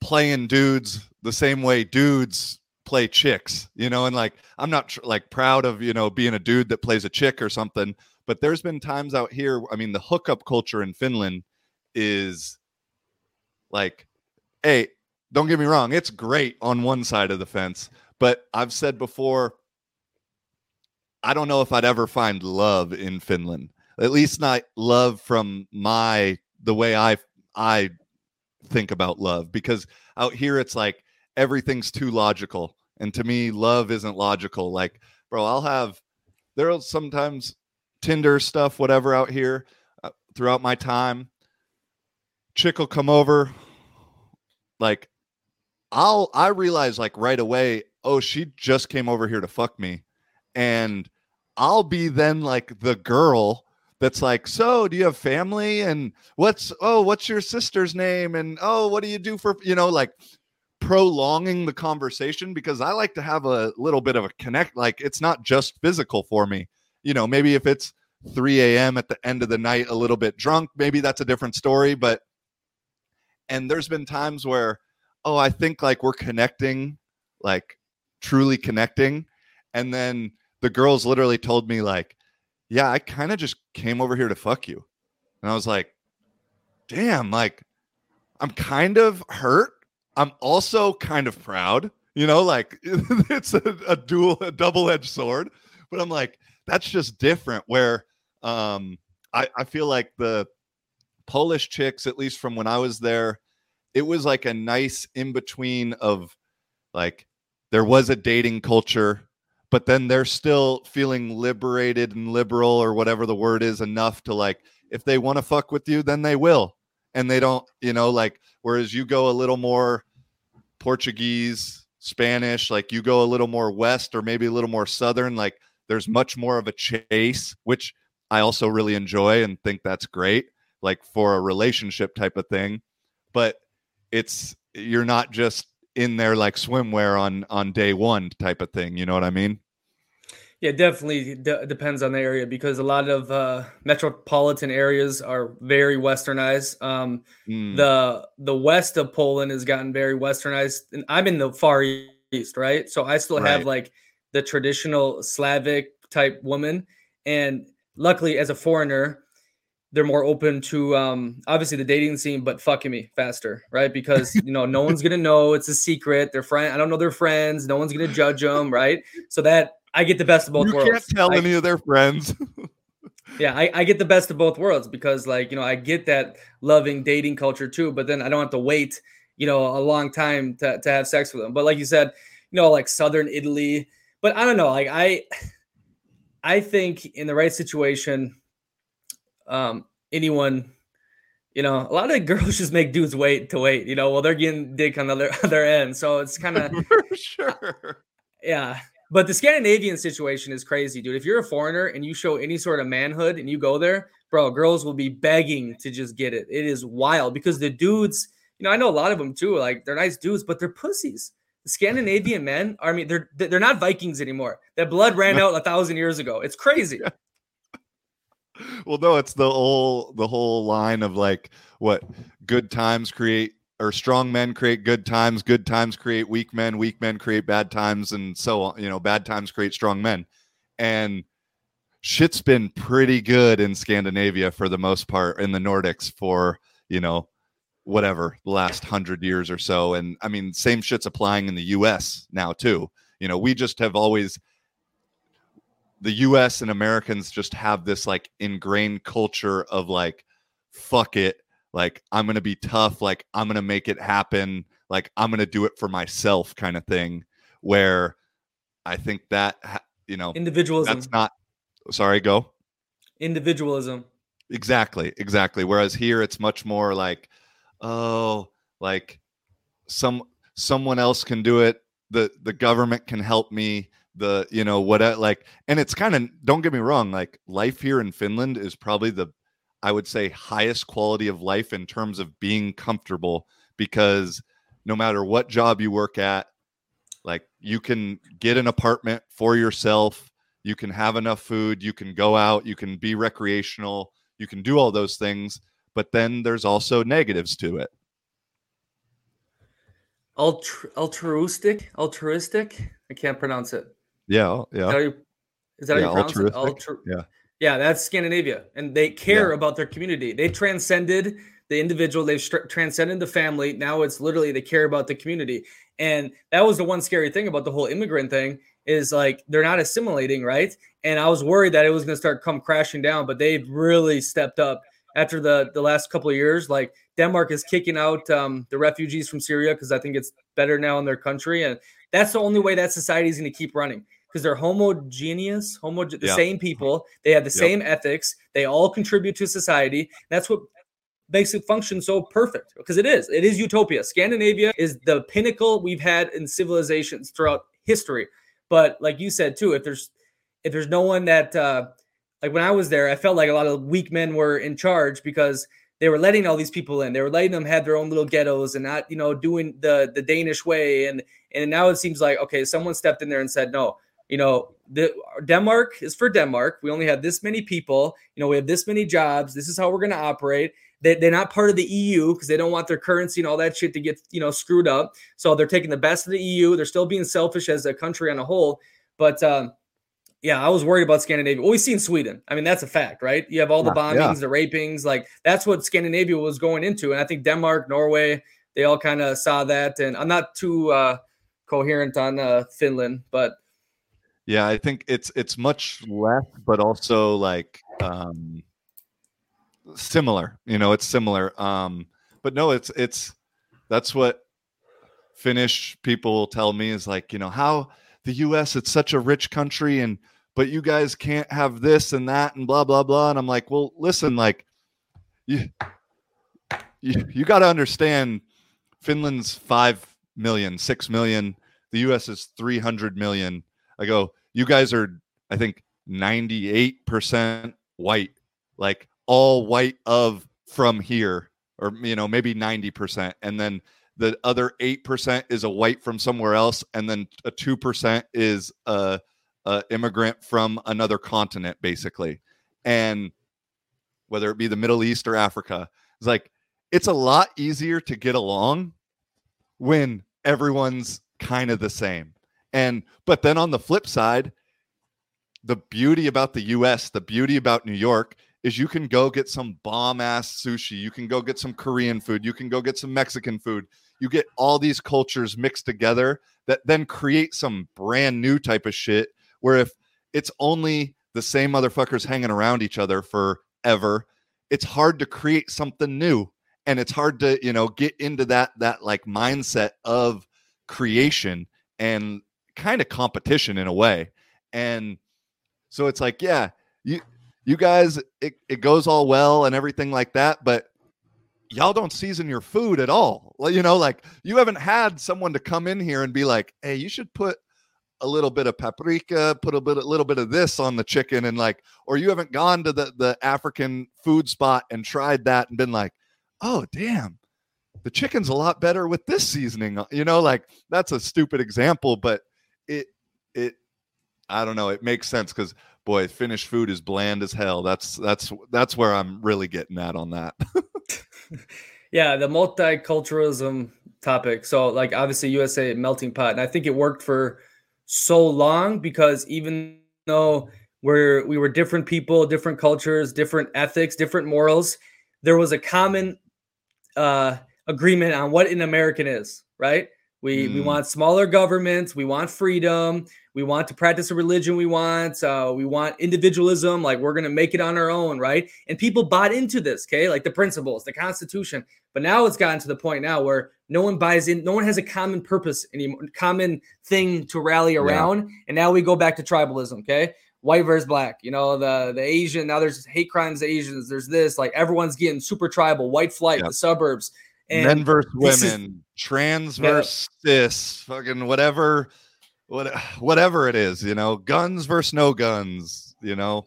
[SPEAKER 4] playing dudes the same way dudes play chicks, you know, and like I'm not tr- like proud of, you know, being a dude that plays a chick or something, but there's been times out here, I mean, the hookup culture in Finland is like hey, don't get me wrong, it's great on one side of the fence, but I've said before I don't know if I'd ever find love in Finland. At least not love from my the way I I think about love because out here it's like everything's too logical and to me love isn't logical like bro I'll have there'll sometimes Tinder stuff whatever out here uh, throughout my time chick will come over like I'll I realize like right away oh she just came over here to fuck me and I'll be then like the girl that's like, so do you have family? And what's oh, what's your sister's name? And oh, what do you do for you know, like prolonging the conversation because I like to have a little bit of a connect. Like it's not just physical for me. you know, maybe if it's 3 a.m. at the end of the night, a little bit drunk, maybe that's a different story. But, and there's been times where, oh, I think like we're connecting, like truly connecting. And then the girls literally told me, like, yeah, I kind of just came over here to fuck you. And I was like, damn, like, I'm kind of hurt. I'm also kind of proud. You know, like it's a, a dual, a double edged sword. But I'm like, that's just different. Where um, I, I feel like the Polish chicks, at least from when I was there, it was like a nice in between of like there was a dating culture, but then they're still feeling liberated and liberal or whatever the word is enough to like, if they want to fuck with you, then they will. And they don't, you know, like, whereas you go a little more Portuguese, Spanish, like you go a little more west or maybe a little more southern, like there's much more of a chase, which I also really enjoy and think that's great, like for a relationship type of thing. But it's you're not just in there like swimwear on on day one type of thing. You know what I mean?
[SPEAKER 3] Yeah, definitely d- depends on the area because a lot of uh, metropolitan areas are very westernized. Um, mm. The the west of Poland has gotten very westernized, and I'm in the far east, right? So I still have like the traditional Slavic type woman, and luckily as a foreigner they're more open to um obviously the dating scene but fucking me faster right because you know no one's gonna know it's a secret they're friend i don't know their friends no one's gonna judge them right so that i get the best of both
[SPEAKER 4] you
[SPEAKER 3] worlds You
[SPEAKER 4] can't tell
[SPEAKER 3] I,
[SPEAKER 4] any of their friends
[SPEAKER 3] yeah I, I get the best of both worlds because like you know i get that loving dating culture too but then i don't have to wait you know a long time to, to have sex with them but like you said you know like southern italy but i don't know like i I think in the right situation, um, anyone, you know, a lot of girls just make dudes wait to wait, you know, while they're getting dick on the other, other end. So it's kind of
[SPEAKER 4] sure.
[SPEAKER 3] Yeah. But the Scandinavian situation is crazy, dude. If you're a foreigner and you show any sort of manhood and you go there, bro, girls will be begging to just get it. It is wild because the dudes, you know, I know a lot of them too. Like they're nice dudes, but they're pussies. Scandinavian men, I mean, they're they're not Vikings anymore. That blood ran out a thousand years ago. It's crazy. Yeah.
[SPEAKER 4] Well, no, it's the whole the whole line of like what good times create or strong men create good times, good times create weak men, weak men create bad times, and so on. You know, bad times create strong men, and shit's been pretty good in Scandinavia for the most part in the Nordics for you know whatever the last hundred years or so. And I mean, same shit's applying in the US now too. You know, we just have always the US and Americans just have this like ingrained culture of like, fuck it. Like, I'm going to be tough. Like, I'm going to make it happen. Like, I'm going to do it for myself kind of thing. Where I think that, you know,
[SPEAKER 3] individualism.
[SPEAKER 4] That's not, sorry, go.
[SPEAKER 3] Individualism.
[SPEAKER 4] Exactly. Exactly. Whereas here, it's much more like, oh, like some someone else can do it. The the government can help me. The you know what like and it's kind of don't get me wrong like life here in Finland is probably the I would say highest quality of life in terms of being comfortable because no matter what job you work at like you can get an apartment for yourself you can have enough food you can go out you can be recreational you can do all those things but then there's also negatives to it.
[SPEAKER 3] Altru- altruistic, altruistic. I can't pronounce it.
[SPEAKER 4] Yeah, oh, yeah. Is that how you,
[SPEAKER 3] is that yeah, how you pronounce it? Altru-
[SPEAKER 4] yeah,
[SPEAKER 3] yeah. That's Scandinavia, and they care yeah. about their community. They transcended the individual. They've st- transcended the family. Now it's literally they care about the community, and that was the one scary thing about the whole immigrant thing is like they're not assimilating, right? And I was worried that it was going to start come crashing down, but they've really stepped up after the the last couple of years. Like Denmark is kicking out um, the refugees from Syria because I think it's better now in their country, and that's the only way that society is going to keep running because they're homogeneous, homo the yeah. same people. They have the yep. same ethics. They all contribute to society. That's what makes it function so perfect because it is. It is utopia. Scandinavia is the pinnacle we've had in civilizations throughout history. But like you said too, if there's if there's no one that uh, like when I was there, I felt like a lot of weak men were in charge because they were letting all these people in. They were letting them have their own little ghettos and not, you know, doing the the Danish way. And and now it seems like okay, someone stepped in there and said, no, you know, the Denmark is for Denmark. We only have this many people. You know, we have this many jobs. This is how we're going to operate. They, they're not part of the EU because they don't want their currency and all that shit to get you know screwed up. So they're taking the best of the EU. They're still being selfish as a country on a whole. But um, yeah, I was worried about Scandinavia. Well, we seen Sweden. I mean, that's a fact, right? You have all the bombings, yeah. the rapings. Like that's what Scandinavia was going into. And I think Denmark, Norway, they all kind of saw that. And I'm not too uh, coherent on uh, Finland, but
[SPEAKER 4] yeah, I think it's it's much less, but also like um, similar. You know, it's similar. Um, but no, it's it's that's what Finnish people tell me is like, you know, how the US it's such a rich country and but you guys can't have this and that and blah blah blah. And I'm like, well, listen, like you you, you got to understand Finland's five million, six million. The US is 300 million. I go, you guys are, I think, 98% white, like all white of from here, or, you know, maybe 90%. And then the other 8% is a white from somewhere else. And then a 2% is a, a immigrant from another continent, basically. And whether it be the Middle East or Africa, it's like, it's a lot easier to get along when everyone's kind of the same. And but then on the flip side, the beauty about the US, the beauty about New York is you can go get some bomb ass sushi, you can go get some Korean food, you can go get some Mexican food. You get all these cultures mixed together that then create some brand new type of shit where if it's only the same motherfuckers hanging around each other forever, it's hard to create something new and it's hard to, you know, get into that that like mindset of creation and kind of competition in a way. And so it's like, yeah, you you guys, it, it goes all well and everything like that, but y'all don't season your food at all. Well, you know, like you haven't had someone to come in here and be like, hey, you should put a little bit of paprika, put a bit a little bit of this on the chicken and like, or you haven't gone to the the African food spot and tried that and been like, oh damn, the chicken's a lot better with this seasoning. You know, like that's a stupid example, but it it I don't know. It makes sense because boy, Finnish food is bland as hell. That's that's that's where I'm really getting at on that.
[SPEAKER 3] yeah, the multiculturalism topic. So like obviously USA melting pot, and I think it worked for so long because even though we're we were different people, different cultures, different ethics, different morals, there was a common uh, agreement on what an American is, right? We mm. we want smaller governments. We want freedom. We want to practice a religion we want. Uh, we want individualism. Like we're gonna make it on our own, right? And people bought into this, okay? Like the principles, the Constitution. But now it's gotten to the point now where no one buys in. No one has a common purpose anymore, common thing to rally around. Yeah. And now we go back to tribalism, okay? White versus black. You know the the Asian. Now there's hate crimes Asians. There's this. Like everyone's getting super tribal. White flight. The suburbs
[SPEAKER 4] and men versus women, is, trans versus yeah. cis, fucking whatever, what, whatever it is, you know, guns versus no guns, you know.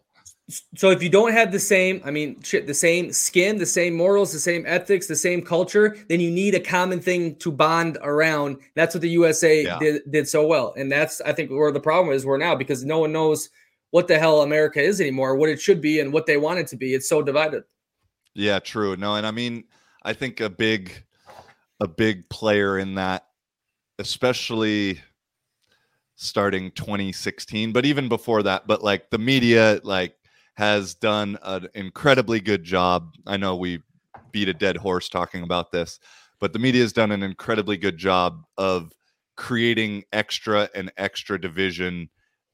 [SPEAKER 3] So if you don't have the same, I mean, shit, the same skin, the same morals, the same ethics, the same culture, then you need a common thing to bond around. That's what the USA yeah. did, did so well, and that's I think where the problem is we're now because no one knows what the hell America is anymore, what it should be, and what they want it to be. It's so divided.
[SPEAKER 4] Yeah, true. No, and I mean I think a big a big player in that, especially starting 2016, but even before that, but like the media like has done an incredibly good job. I know we beat a dead horse talking about this, but the media has done an incredibly good job of creating extra and extra division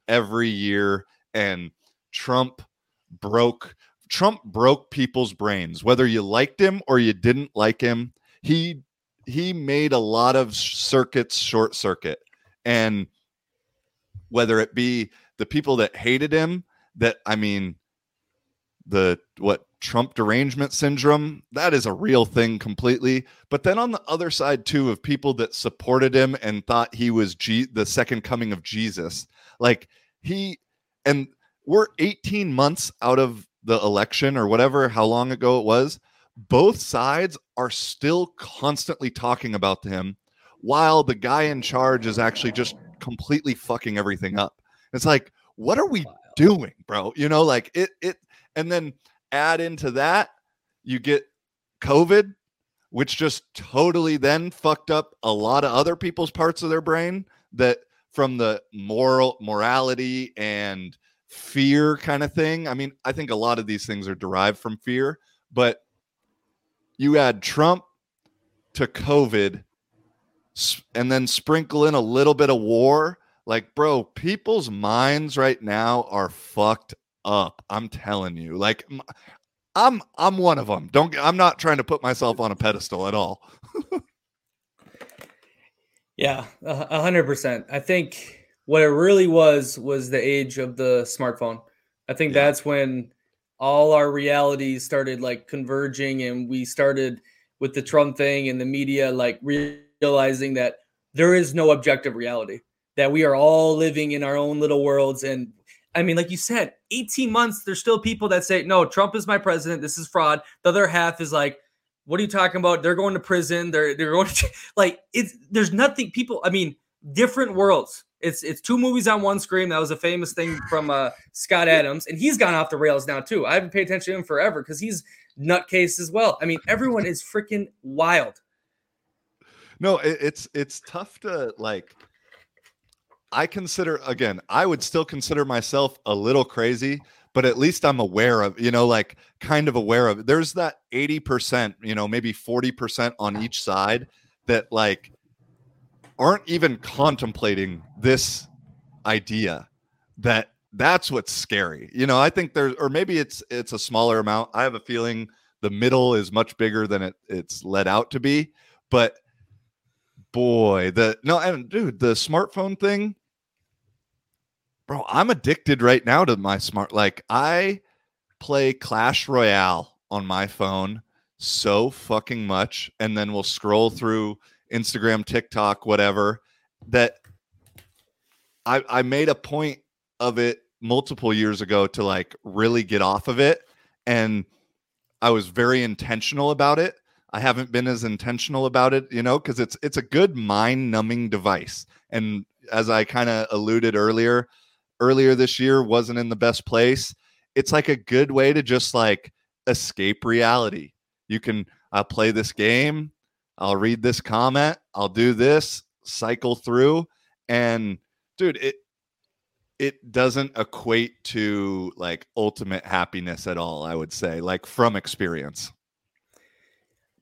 [SPEAKER 4] every year and Trump broke Trump broke people's brains, whether you liked him or you didn't like him. He he made a lot of circuits short circuit, and whether it be the people that hated him, that I mean, the what Trump derangement syndrome, that is a real thing completely. But then on the other side too, of people that supported him and thought he was G- the second coming of Jesus, like he and we're 18 months out of the election or whatever, how long ago it was, both sides are still constantly talking about him while the guy in charge is actually just completely fucking everything up. It's like, what are we doing, bro? You know, like it it and then add into that, you get COVID, which just totally then fucked up a lot of other people's parts of their brain that from the moral morality and fear kind of thing. I mean, I think a lot of these things are derived from fear, but you add Trump to COVID and then sprinkle in a little bit of war. Like, bro, people's minds right now are fucked up. I'm telling you. Like, I'm I'm one of them. Don't. I'm not trying to put myself on a pedestal at all.
[SPEAKER 3] Yeah, a hundred percent. I think what it really was was the age of the smartphone. I think
[SPEAKER 4] Yeah.
[SPEAKER 3] that's when all our realities started like converging, and we started with the Trump thing and the media like realizing that there is no objective reality. That we are all living in our own little worlds, and I mean, like you said, 18 months. There's still people that say, "No, Trump is my president. This is fraud." The other half is like, "What are you talking about? They're going to prison. They're they're going to like it's there's nothing people i mean different worlds it's it's two movies on one screen that was a famous thing from uh scott adams and he's gone off the rails now too i haven't paid attention to him forever because he's nutcase as well i mean everyone is freaking wild
[SPEAKER 4] No, it, it's it's tough to like. I consider again, I would still consider myself a little crazy, but at least I'm aware of, you know, like kind of aware of. There's that 80%, you know, maybe 40% on each side that like aren't even contemplating this idea that that's what's scary. You know, I think there's or maybe it's it's a smaller amount. I have a feeling the middle is much bigger than it it's let out to be, but boy, the no, and dude, the smartphone thing, bro, I'm addicted right now to my smart. Like, I play Clash Royale on my phone so fucking much, and then we'll scroll through Instagram, TikTok, whatever. That I I made a point of it multiple years ago to like really get off of it, and I was very intentional about it. I haven't been as intentional about it, you know, because it's it's a good mind numbing device. And as I kind of alluded earlier, earlier this year wasn't in the best place. It's like a good way to just like escape reality. You can I'll play this game, I'll read this comment, I'll do this, cycle through, and dude, it it doesn't equate to like ultimate happiness at all, I would say, like from experience.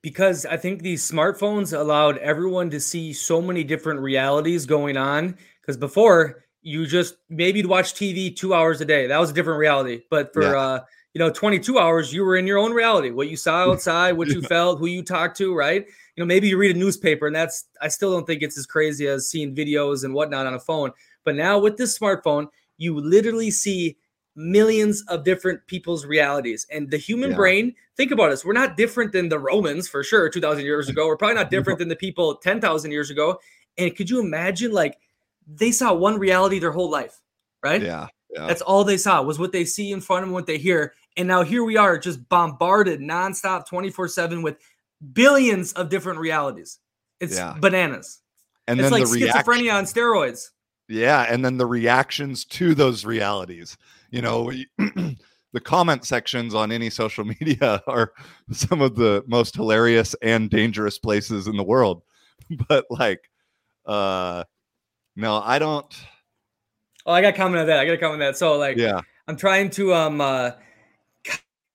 [SPEAKER 3] because I think these smartphones allowed everyone to see so many different realities going on. Because before you just maybe you'd watch TV two hours a day. That was a different reality. But for
[SPEAKER 4] Yeah.
[SPEAKER 3] uh, you know, 22 hours, you were in your own reality. What you saw outside, what you felt, who you talked to, right? You know, maybe you read a newspaper, and that's I still don't think it's as crazy as seeing videos and whatnot on a phone. But now with this smartphone, you literally see millions of different people's realities. And the human
[SPEAKER 4] Yeah.
[SPEAKER 3] brain, think about us. We're not different than the Romans for sure, 2000 years ago. We're probably not different than the people 10,000 years ago. And could you imagine like they saw one reality their whole life, right?
[SPEAKER 4] Yeah. Yeah.
[SPEAKER 3] That's all they saw was what they see in front of them, what they hear. And now here we are just bombarded nonstop 24 7 with billions of different realities. It's
[SPEAKER 4] Yeah.
[SPEAKER 3] bananas.
[SPEAKER 4] and
[SPEAKER 3] it's
[SPEAKER 4] then
[SPEAKER 3] like
[SPEAKER 4] the reaction,
[SPEAKER 3] schizophrenia on steroids.
[SPEAKER 4] yeah, and then the reactions to those realities. You know, we- the comment sections on any social media are some of the most hilarious and dangerous places in the world. But like, uh, no, I don't.
[SPEAKER 3] Oh, I got comment on that. I got to comment on that. So, like,
[SPEAKER 4] Yeah,
[SPEAKER 3] I'm trying to um uh,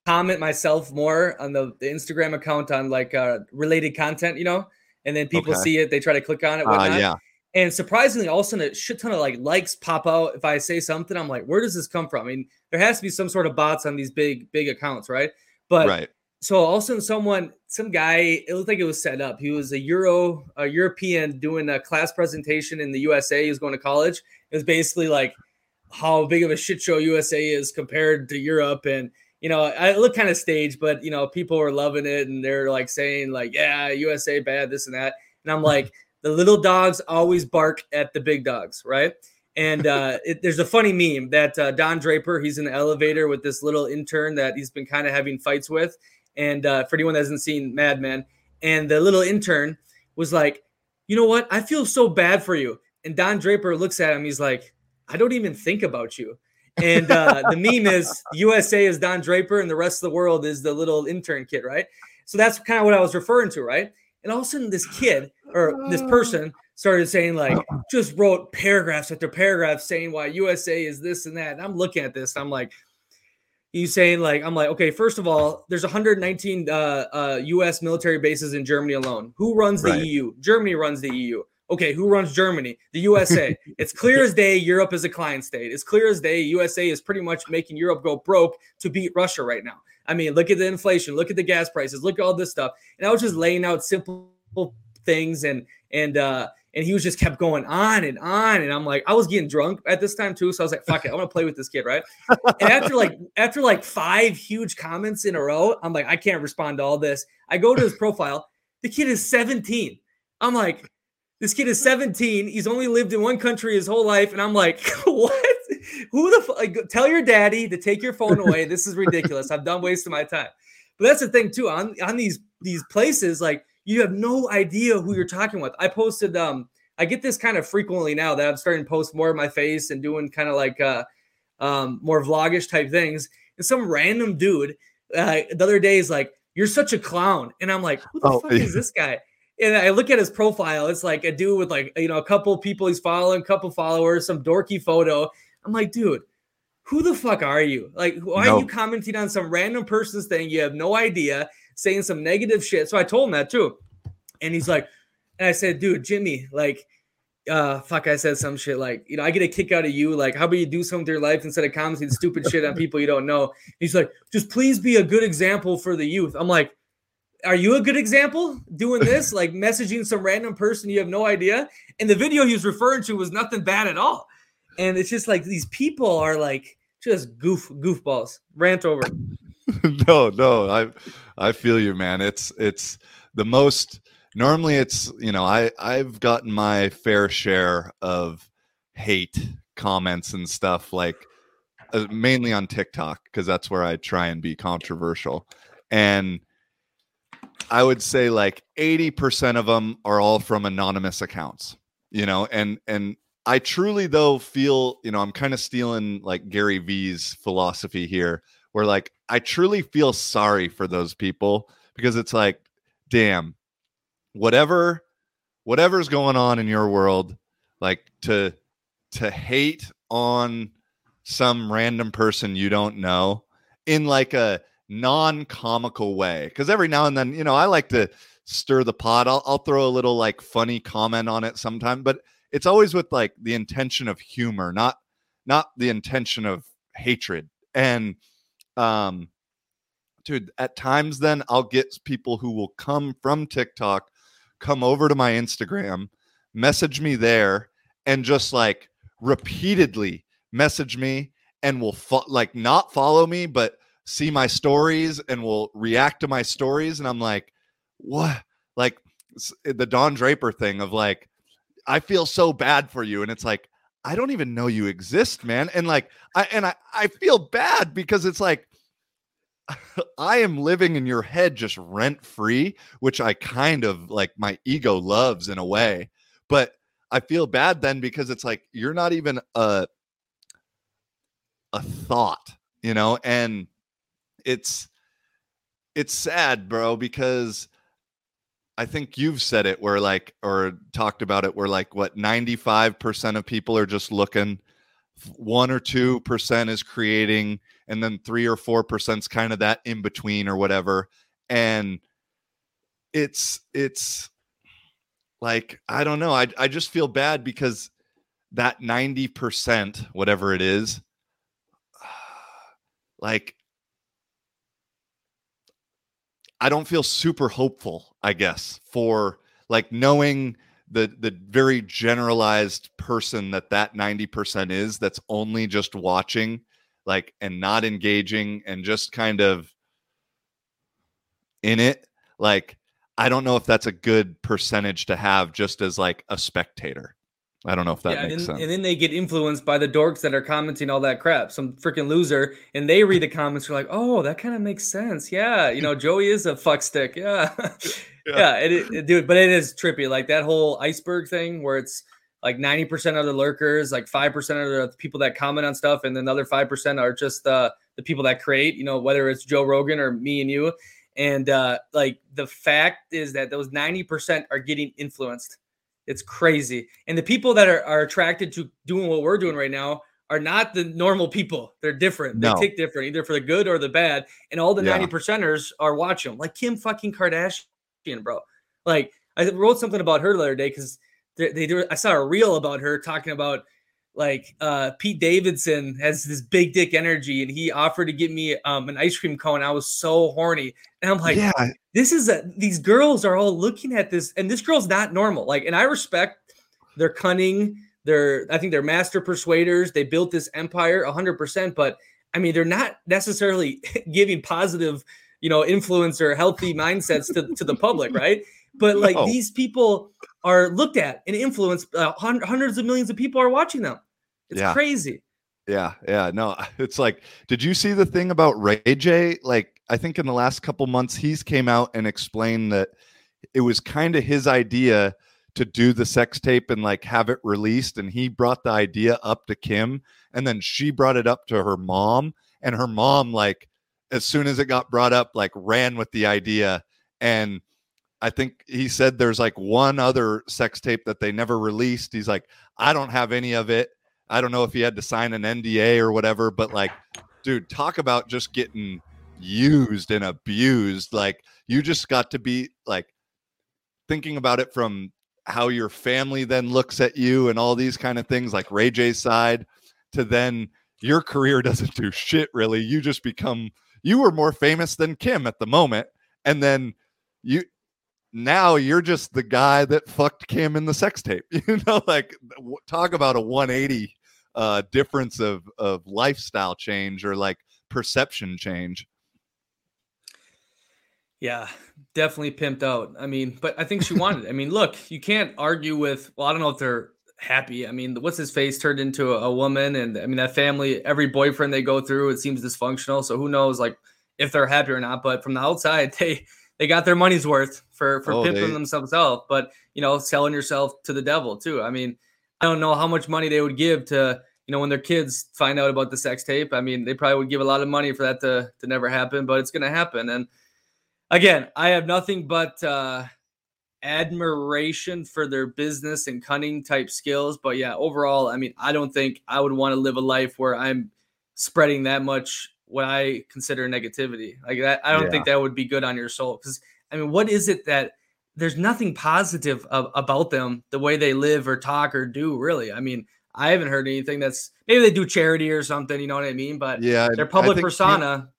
[SPEAKER 3] comment myself more on the, the Instagram account on like uh, related content, you know, and then people
[SPEAKER 4] Okay.
[SPEAKER 3] see it, they try to click on it,
[SPEAKER 4] uh, yeah,
[SPEAKER 3] And surprisingly, all of a sudden, a shit ton of like likes pop out if I say something. I'm like, where does this come from? I mean, there has to be some sort of bots on these big big accounts, right? But
[SPEAKER 4] right.
[SPEAKER 3] so all of a sudden, someone, some guy, it looked like it was set up. He was a Euro, a European doing a class presentation in the USA. He was going to college. It was basically like how big of a shit show USA is compared to Europe. And, you know, I look kind of staged, but, you know, people are loving it and they're like saying, like, yeah, USA bad, this and that. And I'm like, the little dogs always bark at the big dogs, right? And uh, it, there's a funny meme that uh, Don Draper, he's in the elevator with this little intern that he's been kind of having fights with. And uh, for anyone that hasn't seen Mad Men, and the little intern was like, you know what? I feel so bad for you. And Don Draper looks at him. He's like, I don't even think about you. And uh, the meme is USA is Don Draper and the rest of the world is the little intern kid, right? So that's kind of what I was referring to, right? And all of a sudden, this kid or this person started saying, like, just wrote paragraphs after paragraphs saying why USA is this and that. And I'm looking at this, I'm like, he's saying, like, I'm like, okay, first of all, there's 119 uh, uh, US military bases in Germany alone. Who runs the
[SPEAKER 4] Right.
[SPEAKER 3] EU? Germany runs the EU. Okay, who runs Germany? The USA. it's clear as day Europe is a client state. It's clear as day USA is pretty much making Europe go broke to beat Russia right now. I mean, look at the inflation, look at the gas prices, look at all this stuff. And I was just laying out simple things and and uh and he was just kept going on and on and I'm like I was getting drunk at this time too so I was like fuck it I want to play with this kid right and after like after like five huge comments in a row I'm like I can't respond to all this I go to his profile the kid is 17 I'm like this kid is 17 he's only lived in one country his whole life and I'm like what? Who the fuck like, tell your daddy to take your phone away. This is ridiculous. I'm done wasting my time. But that's the thing too. On on these these places like you have no idea who you're talking with. I posted um I get this kind of frequently now that I'm starting to post more of my face and doing kind of like uh um more vlogish type things. And some random dude uh, the other day is like, "You're such a clown," and I'm like, "Who the
[SPEAKER 4] Oh,
[SPEAKER 3] fuck is this guy?" And I look at his profile. It's like a dude with like you know a couple people he's following, a couple followers, some dorky photo. I'm like, dude, who the fuck are you? Like, why
[SPEAKER 4] No.
[SPEAKER 3] are you commenting on some random person's thing? You have no idea, saying some negative shit. So I told him that too. And he's like, and I said, dude, Jimmy, like, uh, fuck, I said some shit like, you know, I get a kick out of you. Like, how about you do something with your life instead of commenting stupid shit on people you don't know? He's like, just please be a good example for the youth. I'm like, are you a good example doing this? like messaging some random person you have no idea? And the video he was referring to was nothing bad at all. And it's just like these people are like just goof goofballs. Rant over.
[SPEAKER 4] no, no, I I feel you, man. It's it's the most normally it's you know, I I've gotten my fair share of hate comments and stuff like uh, mainly on TikTok because that's where I try and be controversial. And I would say like 80% of them are all from anonymous accounts, you know, and and I truly though feel, you know, I'm kind of stealing like Gary V's philosophy here where like I truly feel sorry for those people because it's like damn whatever whatever's going on in your world like to to hate on some random person you don't know in like a non-comical way. Because every now and then you know i like to stir the pot. I'll, I'll throw a little like funny comment on it sometime but it's always with like the intention of humor not not the intention of hatred. And um dude at times then i'll get people who will come from tiktok come over to my instagram message me there and just like repeatedly message me and will fo- like not follow me but see my stories and will react to my stories and i'm like what like the don draper thing of like i feel so bad for you and it's like i don't even know you exist man and like i and i, I feel bad because it's like I am living in your head just rent free, which I kind of like my ego loves in a way. But I feel bad then because it's like you're not even a a thought, you know, and it's it's sad, bro, because I think you've said it where like or talked about it where like what 95% of people are just looking 1 or 2% is creating and then 3 or 4% is kind of that in between or whatever and it's it's like I don't know I I just feel bad because that 90% whatever it is like I don't feel super hopeful, I guess, for like knowing the the very generalized person that that 90% is that's only just watching like and not engaging and just kind of in it like I don't know if that's a good percentage to have just as like a spectator. I don't know if that
[SPEAKER 3] yeah, and
[SPEAKER 4] makes
[SPEAKER 3] then,
[SPEAKER 4] sense.
[SPEAKER 3] and then they get influenced by the dorks that are commenting all that crap. Some freaking loser, and they read the comments. Are like, oh, that kind of makes sense. Yeah, you know, Joey is a fuck stick. Yeah,
[SPEAKER 4] Yeah.
[SPEAKER 3] yeah, it, it, dude. But it is trippy, like that whole iceberg thing, where it's like 90% of the lurkers, like 5% of the people that comment on stuff, and then another 5% are just uh, the people that create, you know, whether it's Joe Rogan or me and you. And uh, like the fact is that those 90% are getting influenced. It's crazy. And the people that are, are attracted to doing what we're doing right now are not the normal people. They're different. They
[SPEAKER 4] No.
[SPEAKER 3] tick different, either for the good or the bad. And all the
[SPEAKER 4] Yeah.
[SPEAKER 3] 90 percenters are watching them, like Kim fucking Kardashian, bro. Like I wrote something about her the other day because they, they do. I saw a reel about her talking about like uh Pete Davidson has this big dick energy and he offered to get me um an ice cream cone. I was so horny. And I'm like,
[SPEAKER 4] yeah,
[SPEAKER 3] this is a these girls are all looking at this and this girl's not normal. Like and i respect their cunning they're i think they're master persuaders. They built this empire 100% but i mean they're not necessarily giving positive you know influence or healthy mindsets to, to the public right? But like these people are looked at and influenced uh, hundreds of millions of people are watching them it's
[SPEAKER 4] Yeah.
[SPEAKER 3] crazy
[SPEAKER 4] Yeah, yeah. No, it's like, did you see the thing about Ray J? Like, I think in the last couple months, he's came out and explained that it was kind of his idea to do the sex tape and like have it released. And he brought the idea up to Kim, and then she brought it up to her mom, and her mom, like, as soon as it got brought up, like ran with the idea. And I think he said there's like one other sex tape that they never released. He's like, I don't have any of it. I don't know if he had to sign an NDA or whatever, but like, dude, talk about just getting used and abused. Like, you just got to be like thinking about it from how your family then looks at you and all these kind of things, like Ray J's side, to then your career doesn't do shit really. You just become, you were more famous than Kim at the moment. And then you, now you're just the guy that fucked Kim in the sex tape. You know, like talk about a 180 uh difference of of lifestyle change or like perception change.
[SPEAKER 3] Yeah, definitely pimped out. I mean, but I think she wanted. it. I mean, look, you can't argue with. Well, I don't know if they're happy. I mean, what's his face turned into a, a woman, and I mean that family. Every boyfriend they go through, it seems dysfunctional. So who knows, like if they're happy or not. But from the outside, they they got their money's worth for for
[SPEAKER 4] Oh,
[SPEAKER 3] pimping
[SPEAKER 4] they-
[SPEAKER 3] themselves out. But you know, selling yourself to the devil too. I mean, I don't know how much money they would give to. You know, when their kids find out about the sex tape, I mean, they probably would give a lot of money for that to, to never happen, but it's going to happen. And again, I have nothing but uh, admiration for their business and cunning type skills. But yeah, overall, I mean, I don't think I would want to live a life where I'm spreading that much what I consider negativity. Like that, I don't
[SPEAKER 4] Yeah.
[SPEAKER 3] think that would be good on your soul. Because I mean, what is it that there's nothing positive of, about them, the way they live or talk or do? Really, I mean, I haven't heard anything that's maybe they do charity or something. You know what I mean? But
[SPEAKER 4] Yeah,
[SPEAKER 3] their
[SPEAKER 4] I
[SPEAKER 3] public
[SPEAKER 4] Kim-
[SPEAKER 3] persona.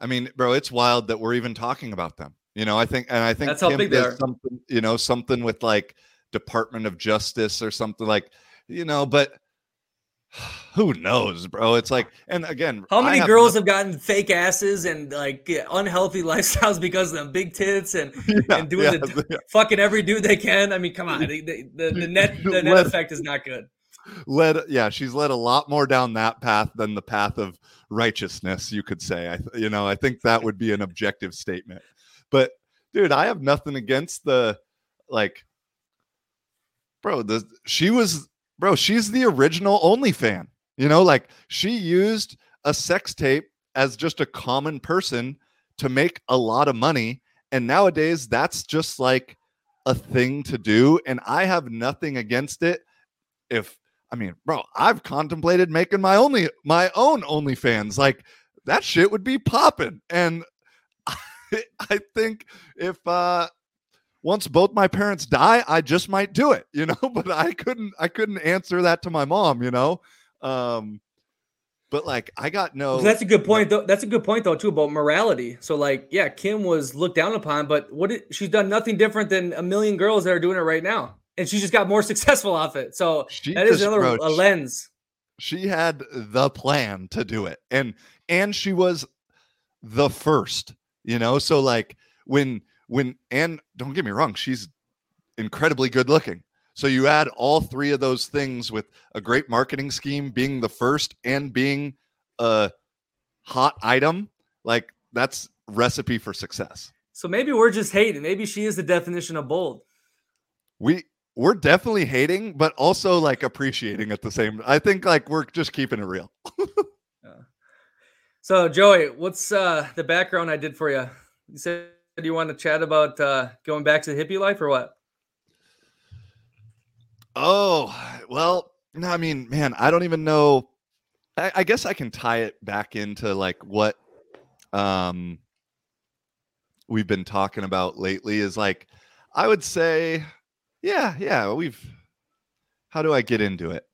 [SPEAKER 4] I mean, bro, it's wild that we're even talking about them. You know, I think, and I think
[SPEAKER 3] That's how big they are.
[SPEAKER 4] something. You know, something with like Department of Justice or something like, you know, but who knows, bro? It's like, and again,
[SPEAKER 3] How many
[SPEAKER 4] have
[SPEAKER 3] girls
[SPEAKER 4] no-
[SPEAKER 3] have gotten fake asses and like unhealthy lifestyles because of them big tits and,
[SPEAKER 4] Yeah,
[SPEAKER 3] and doing
[SPEAKER 4] yeah,
[SPEAKER 3] the
[SPEAKER 4] yeah.
[SPEAKER 3] fucking every dude they can? I mean, come on, the, the, the, the net the net
[SPEAKER 4] Let-
[SPEAKER 3] effect is not good.
[SPEAKER 4] led yeah she's led a lot more down that path than the path of righteousness you could say i you know i think that would be an objective statement but dude i have nothing against the like bro the she was bro she's the original only fan you know like she used a sex tape as just a common person to make a lot of money and nowadays that's just like a thing to do and i have nothing against it if I mean, bro, I've contemplated making my only my own OnlyFans. Like that shit would be popping. And I, I think if uh once both my parents die, I just might do it, you know, but I couldn't I couldn't answer that to my mom, you know. Um but like I got no
[SPEAKER 3] That's a good point though. That's a good point though too about morality. So like, yeah, Kim was looked down upon, but what did, she's done nothing different than a million girls that are doing it right now, and she just got more successful off it. So
[SPEAKER 4] she
[SPEAKER 3] that is another
[SPEAKER 4] wrote-
[SPEAKER 3] a lens.
[SPEAKER 4] she had the plan to do it and and she was the first you know so like when when and don't get me wrong she's incredibly good looking so you add all three of those things with a great marketing scheme being the first and being a hot item like that's recipe for success
[SPEAKER 3] So maybe we're just hating. Maybe she is the definition of bold.
[SPEAKER 4] we we're definitely hating, but also like appreciating at the same. I think like we're just keeping it real.
[SPEAKER 3] So Joey, what's uh the background I did for you? You said you want to chat about uh going back to the hippie life or what?
[SPEAKER 4] Oh, well, no, I mean, man, I don't even know. I, I guess I can tie it back into like what um we've been talking about lately is like I would say, yeah, yeah, we've how do I get into it?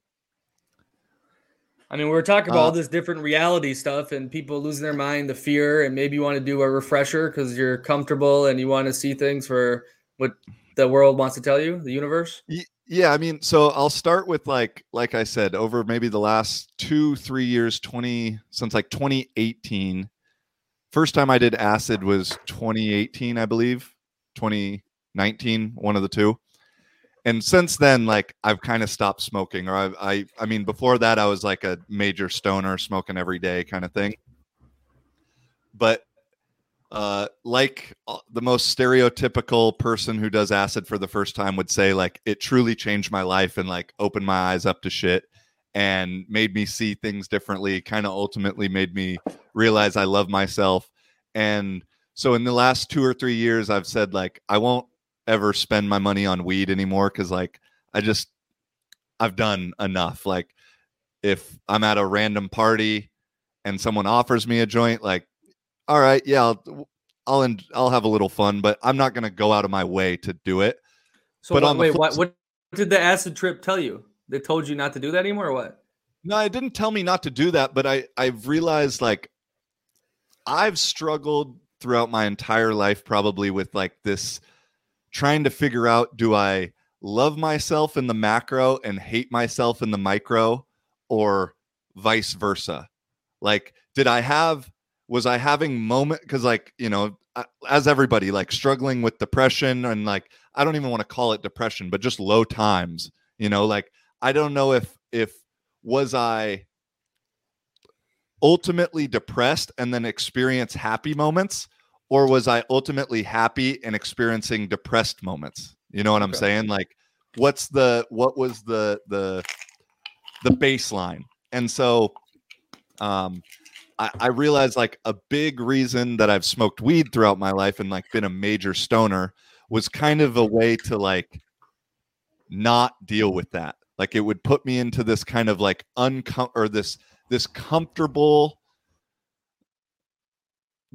[SPEAKER 3] I mean, we were talking about all
[SPEAKER 4] Uh,
[SPEAKER 3] this different reality stuff and people losing their mind, the fear, and maybe you want to do a refresher because you're comfortable and you want to see things for what the world wants to tell you, the universe.
[SPEAKER 4] Yeah, I mean, so I'll start with like like I said, over maybe the last two, three years, 20 since like 2018. First time I did acid was 2018, I believe. 2019, one of the two. And since then, like I've kind of stopped smoking, or I've, I, I mean, before that, I was like a major stoner, smoking every day kind of thing. But uh, like uh, the most stereotypical person who does acid for the first time would say, like it truly changed my life and like opened my eyes up to shit and made me see things differently. Kind of ultimately made me realize I love myself. And so in the last two or three years, I've said like I won't ever spend my money on weed anymore because like I just I've done enough. Like if I'm at a random party and someone offers me a joint, like all right, yeah, I'll I'll, I'll have a little fun, but I'm not gonna go out of my way to do it.
[SPEAKER 3] So
[SPEAKER 4] But
[SPEAKER 3] what,
[SPEAKER 4] on the
[SPEAKER 3] wait, what, what did the acid trip tell you? They told you not to do that anymore or what?
[SPEAKER 4] No, it didn't tell me not to do that, but I I've realized like I've struggled throughout my entire life probably with like this trying to figure out do I love myself in the macro and hate myself in the micro or vice versa. Like did I have was I having moment cuz like, you know, as everybody like struggling with depression and like I don't even want to call it depression, but just low times, you know, like I don't know if if was I ultimately depressed and then experience happy moments or was I ultimately happy and experiencing depressed moments? You know what I'm
[SPEAKER 3] Okay.
[SPEAKER 4] saying? Like what's the what was the the the baseline? And so um I, I realized like a big reason that I've smoked weed throughout my life and like been a major stoner was kind of a way to like not deal with that. Like it would put me into this kind of like uncom or this this comfortable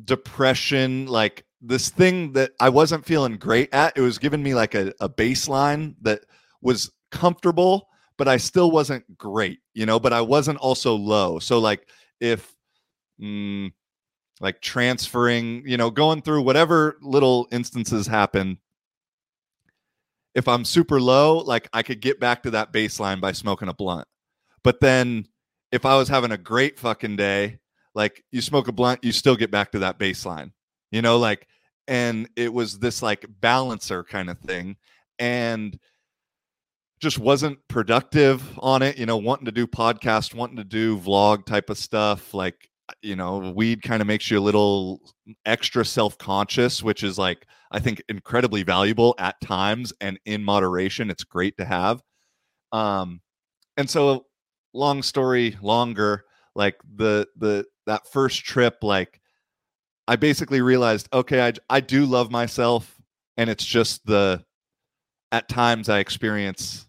[SPEAKER 4] depression, like this thing that I wasn't feeling great at. It was giving me like a, a baseline that was comfortable, but I still wasn't great, you know, but I wasn't also low. So like if mm, like transferring, you know, going through whatever little instances happen, if I'm super low, like I could get back to that baseline by smoking a blunt. But then if I was having a great fucking day, like you smoke a blunt, you still get back to that baseline, you know, like, and it was this like balancer kind of thing. And just wasn't productive on it, you know, wanting to do podcast, wanting to do vlog type of stuff. Like, you know, weed kind of makes you a little extra self conscious, which is like, I think incredibly valuable at times and in moderation. It's great to have. Um, and so long story longer, like the the that first trip, like I basically realized, okay, I I do love myself, and it's just the at times I experience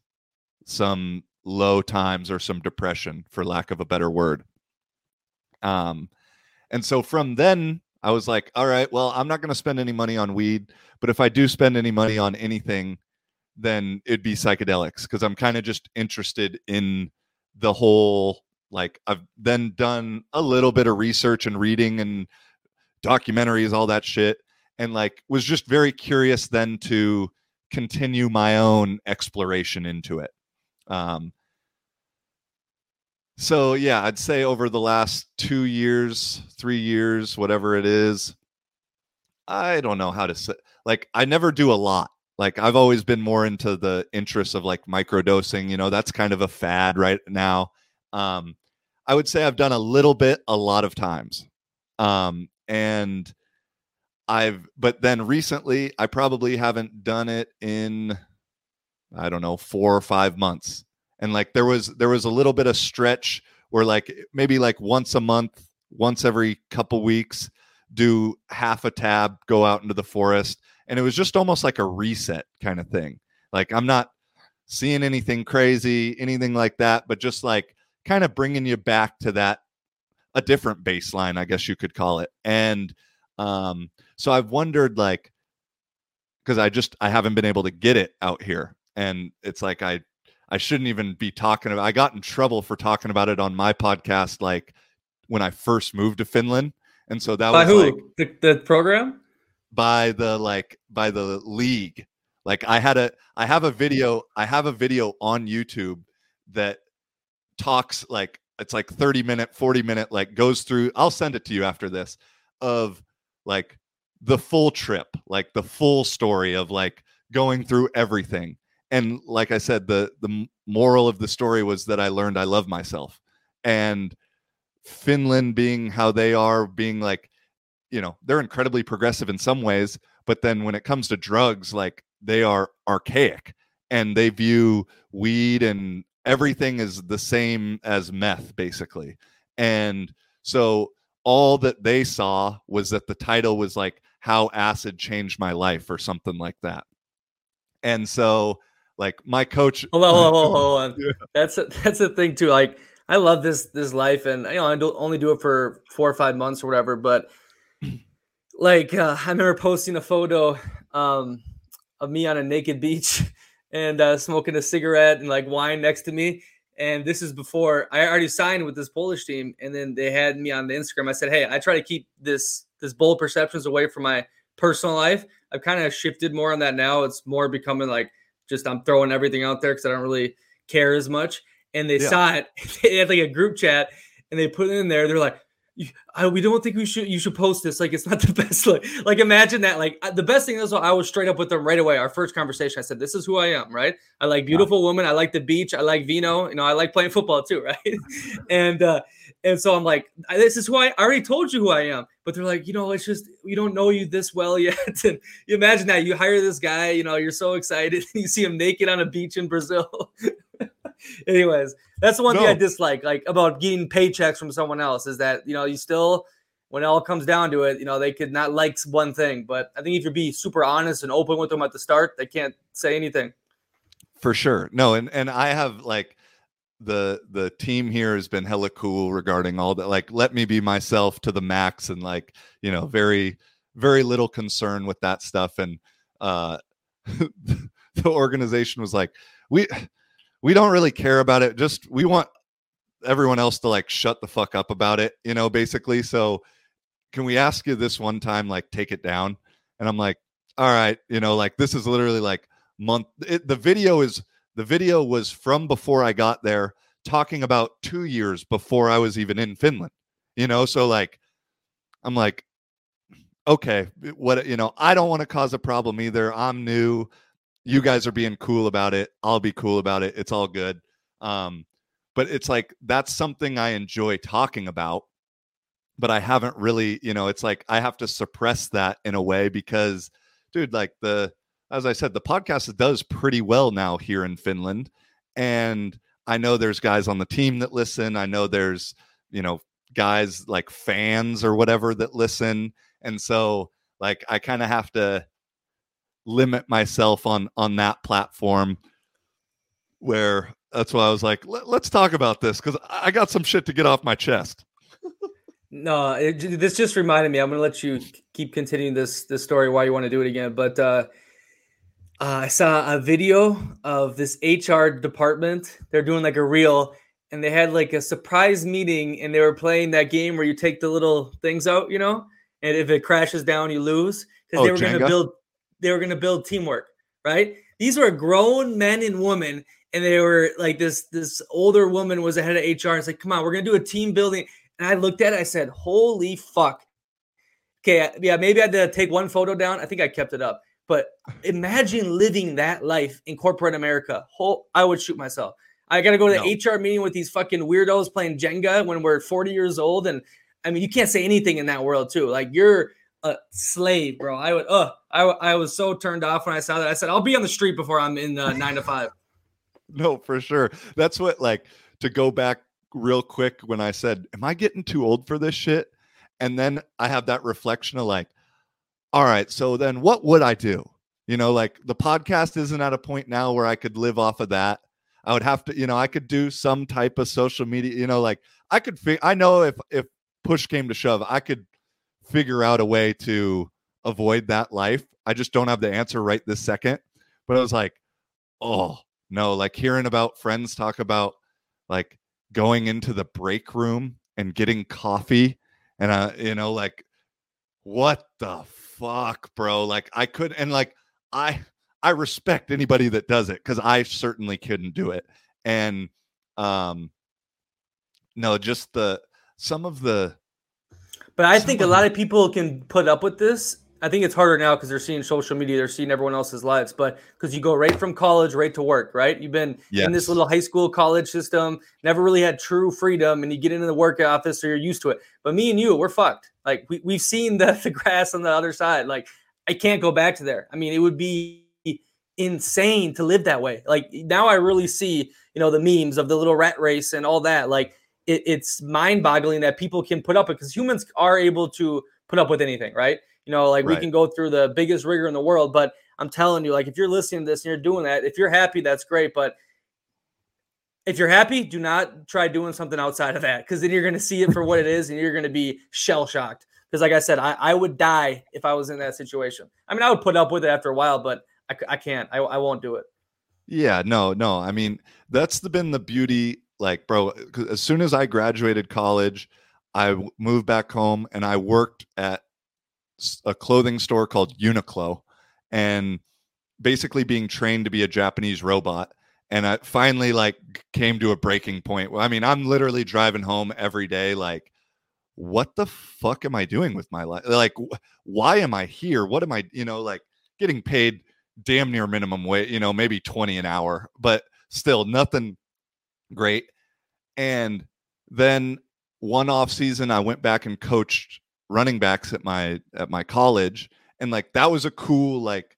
[SPEAKER 4] some low times or some depression, for lack of a better word. Um, and so from then I was like, all right, well, I'm not going to spend any money on weed, but if I do spend any money on anything, then it'd be psychedelics because I'm kind of just interested in the whole. Like, I've then done a little bit of research and reading and documentaries, all that shit, and like was just very curious then to continue my own exploration into it. Um, so yeah, I'd say over the last two years, three years, whatever it is, I don't know how to say. Like, I never do a lot. Like, I've always been more into the interests of like microdosing. You know, that's kind of a fad right now. Um, I would say I've done a little bit, a lot of times, um, and I've. But then recently, I probably haven't done it in I don't know, four or five months. And like there was there was a little bit of stretch where like maybe like once a month, once every couple weeks, do half a tab, go out into the forest. And it was just almost like a reset kind of thing. Like I'm not seeing anything crazy, anything like that, but just like kind of bringing you back to that a different baseline, I guess you could call it. And um, so I've wondered like because I just I haven't been able to get it out here, and it's like I I shouldn't even be talking about. I got in trouble for talking about it on my podcast, like when I first moved to Finland, and so that
[SPEAKER 3] By
[SPEAKER 4] was
[SPEAKER 3] who?
[SPEAKER 4] like
[SPEAKER 3] the, the program?
[SPEAKER 4] by the like by the league. Like I had a I have a video I have a video on YouTube that talks like it's like 30 minute 40 minute like goes through I'll send it to you after this of like the full trip, like the full story of like going through everything. And like I said the the moral of the story was that I learned I love myself. And Finland being how they are being like you know they're incredibly progressive in some ways but then when it comes to drugs like they are archaic and they view weed and everything is the same as meth basically and so all that they saw was that the title was like how acid changed my life or something like that and so like my coach
[SPEAKER 3] Hold on, hold on, hold on.
[SPEAKER 4] Yeah.
[SPEAKER 3] That's a, that's the thing too. Like I love this this life, and you know I do only do it for four or five months or whatever. But like uh, I remember posting a photo um, of me on a naked beach and uh, smoking a cigarette and like wine next to me. And this is before I already signed with this Polish team, and then they had me on the Instagram. I said, "Hey, I try to keep this this bold perceptions away from my personal life. I've kind of shifted more on that now. It's more becoming like just I'm throwing everything out there because I don't really care as much." And they
[SPEAKER 4] Yeah.
[SPEAKER 3] saw it. They had like a group chat, and they put it in there. They're like, "You- I, "We don't think we should. You should post this. Like, it's not the best. Like, like imagine that. Like, the best thing is, I was straight up with them right away. Our first conversation, I said, "This is who I am. Right? I like beautiful women. I like the beach. I like vino. You know, I like playing football too. Right? and uh, and so I'm like, this is who I, I already told you who I am. But they're like, you know, it's just we don't know you this well yet. and you imagine that you hire this guy, you know, you're so excited, you see him naked on a beach in Brazil. Anyways, that's the one thing I dislike, like about getting paychecks from someone else, is that you know you still, when it all comes down to it, you know they could not like one thing, but I think if you be super honest and open with them at the start, they can't say anything.
[SPEAKER 4] for sure. No and and i have like the the team here has been hella cool regarding all that like let me be myself to the max and like you know very very little concern with that stuff. And uh the organization was like we we don't really care about it just we want everyone else to like shut the fuck up about it you know basically so can we ask you this one time like take it down? And i'm like all right you know like this is literally like month it, the video is the video was from before i got there talking about two years before i was even in finland you know so like i'm like okay what you know i don't want to cause a problem either i'm new you guys are being cool about it i'll be cool about it it's all good um but it's like that's something i enjoy talking about but i haven't really you know it's like i have to suppress that in a way because dude like the as i said the podcast does pretty well now here in finland and i know there's guys on the team that listen i know there's you know guys like fans or whatever that listen and so like i kind of have to limit myself on on that platform where that's why i was like Let, let's talk about this because i got some shit to get off my chest
[SPEAKER 3] No, it, this just reminded me. I'm gonna let you keep continuing this this story why you want to do it again. But uh, uh, I saw a video of this HR department. They're doing like a reel, and they had like a surprise meeting, and they were playing that game where you take the little things out, you know, and if it crashes down, you lose because
[SPEAKER 4] Oh,
[SPEAKER 3] they were
[SPEAKER 4] Jenga?
[SPEAKER 3] gonna build. They were gonna build teamwork, right? These were grown men and women, and they were like this. This older woman was ahead of HR. It's like, come on, we're gonna do a team building. And I looked at it, I said, Holy fuck. Okay, uh, yeah, maybe I had to take one photo down. I think I kept it up. But imagine living that life in corporate America. Whole, I would shoot myself. I got to go to the HR meeting with these fucking weirdos playing Jenga when we're 40 years old. And I mean, you can't say anything in that world, too. Like, you're a slave, bro. I would, uh, I, I was so turned off when I saw that. I said, I'll be on the street before I'm in uh, nine to five.
[SPEAKER 4] no, for sure. That's what like to go back real quick when I said, Am I getting too old for this shit? And then I have that reflection of like, all right, so then what would I do? You know, like the podcast isn't at a point now where I could live off of that. I would have to, you know, I could do some type of social media, you know, like I could fi- I know if if push came to shove, I could figure out a way to avoid that life. I just don't have the answer right this second. But I was like, oh, no, like hearing about friends talk about like going into the break room and getting coffee and uh you know like what the fuck bro like i could and like i i respect anybody that does it because i certainly couldn't do it and um no just the some of the
[SPEAKER 3] but i think a lot of people can put up with this I think it's harder now because they're seeing social media, they're seeing everyone else's lives. But because you go right from college right to work, right? You've been yes. in this little high school college system, never really had true freedom, and you get into the work office, so you're used to it. But me and you, we're fucked. Like we, we've seen the, the grass on the other side. Like I can't go back to there. I mean, it would be insane to live that way. Like now I really see, you know, the memes of the little rat race and all that. Like it, it's mind boggling that people can put up it because humans are able to put up with anything, right? You know, like right. we can go through the biggest rigor in the world, but I'm telling you, like if you're listening to this and you're doing that, if you're happy, that's great. But if you're happy, do not try doing something outside of that because then you're going to see it for what it is and you're going to be shell shocked. Because, like I said, I, I would die if I was in that situation. I mean, I would put up with it after a while, but I, I can't. I, I won't do it.
[SPEAKER 4] Yeah, no, no. I mean, that's the, been the beauty. Like, bro, as soon as I graduated college, I moved back home and I worked at a clothing store called Uniqlo and basically being trained to be a Japanese robot. And I finally like came to a breaking point. I mean, I'm literally driving home every day, like, what the fuck am I doing with my life? Like, why am I here? What am I, you know, like getting paid damn near minimum wage, you know, maybe 20 an hour, but still nothing great. And then one off season, I went back and coached running backs at my at my college and like that was a cool like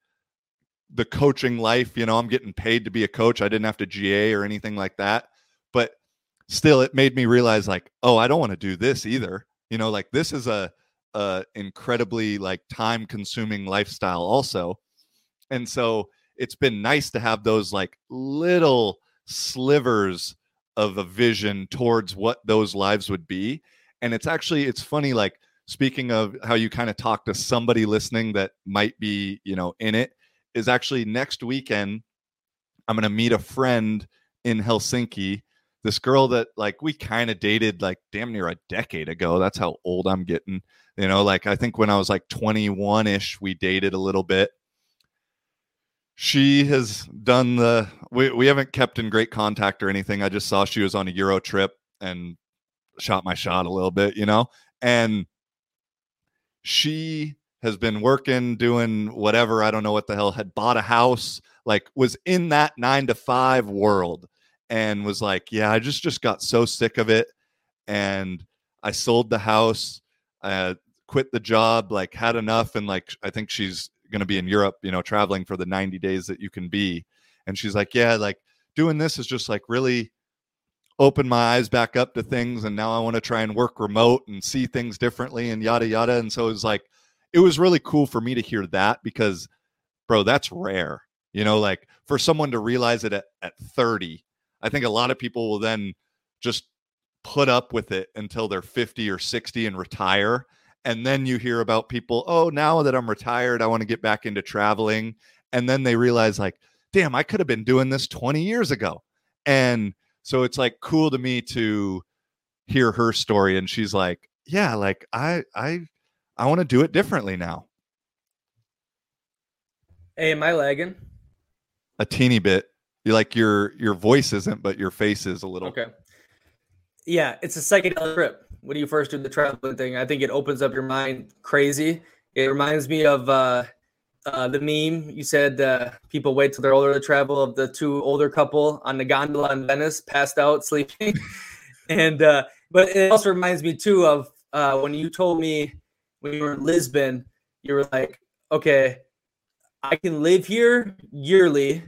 [SPEAKER 4] the coaching life you know i'm getting paid to be a coach i didn't have to ga or anything like that but still it made me realize like oh i don't want to do this either you know like this is a, a incredibly like time consuming lifestyle also and so it's been nice to have those like little slivers of a vision towards what those lives would be. And it's actually it's funny like speaking of how you kind of talk to somebody listening that might be you know in it is actually next weekend i'm going to meet a friend in helsinki. This girl that like we kind of dated like damn near a decade ago. That's how old i'm getting. You know like i think when i was like 21ish we dated a little bit she has done the we, we haven't kept in great contact or anything i just saw she was on a euro trip and shot my shot a little bit you know and she has been working, doing whatever. I don't know what the hell, had bought a house, like was in that nine to five world and was like, yeah, I just, just got so sick of it. And I sold the house, uh, quit the job, like had enough. And like, I think she's going to be in Europe, you know, traveling for the 90 days that you can be. And she's like, yeah, like doing this is just like really opened my eyes back up to things and now I want to try and work remote and see things differently and yada yada. And so it was like it was really cool for me to hear that because bro, that's rare. You know, like for someone to realize it at, at 30, I think a lot of people will then just put up with it until they're 50 or 60 and retire. And then you hear about people, oh, now that I'm retired, I want to get back into traveling. And then they realize, like, damn, I could have been doing this 20 years ago. And so it's like cool to me to hear her story and she's like, yeah, like I I I want to do it differently now.
[SPEAKER 3] Hey, am I lagging?
[SPEAKER 4] A teeny bit. You like your your voice isn't, but your face is a little.
[SPEAKER 3] Okay. Yeah, it's a psychedelic trip. When do you first do the traveling thing, I think it opens up your mind crazy. It reminds me of uh, uh, the meme you said uh, people wait till they're older to travel of the two older couple on the gondola in Venice, passed out sleeping, and uh, but it also reminds me too of uh, when you told me when you were in Lisbon you were like, okay, I can live here yearly,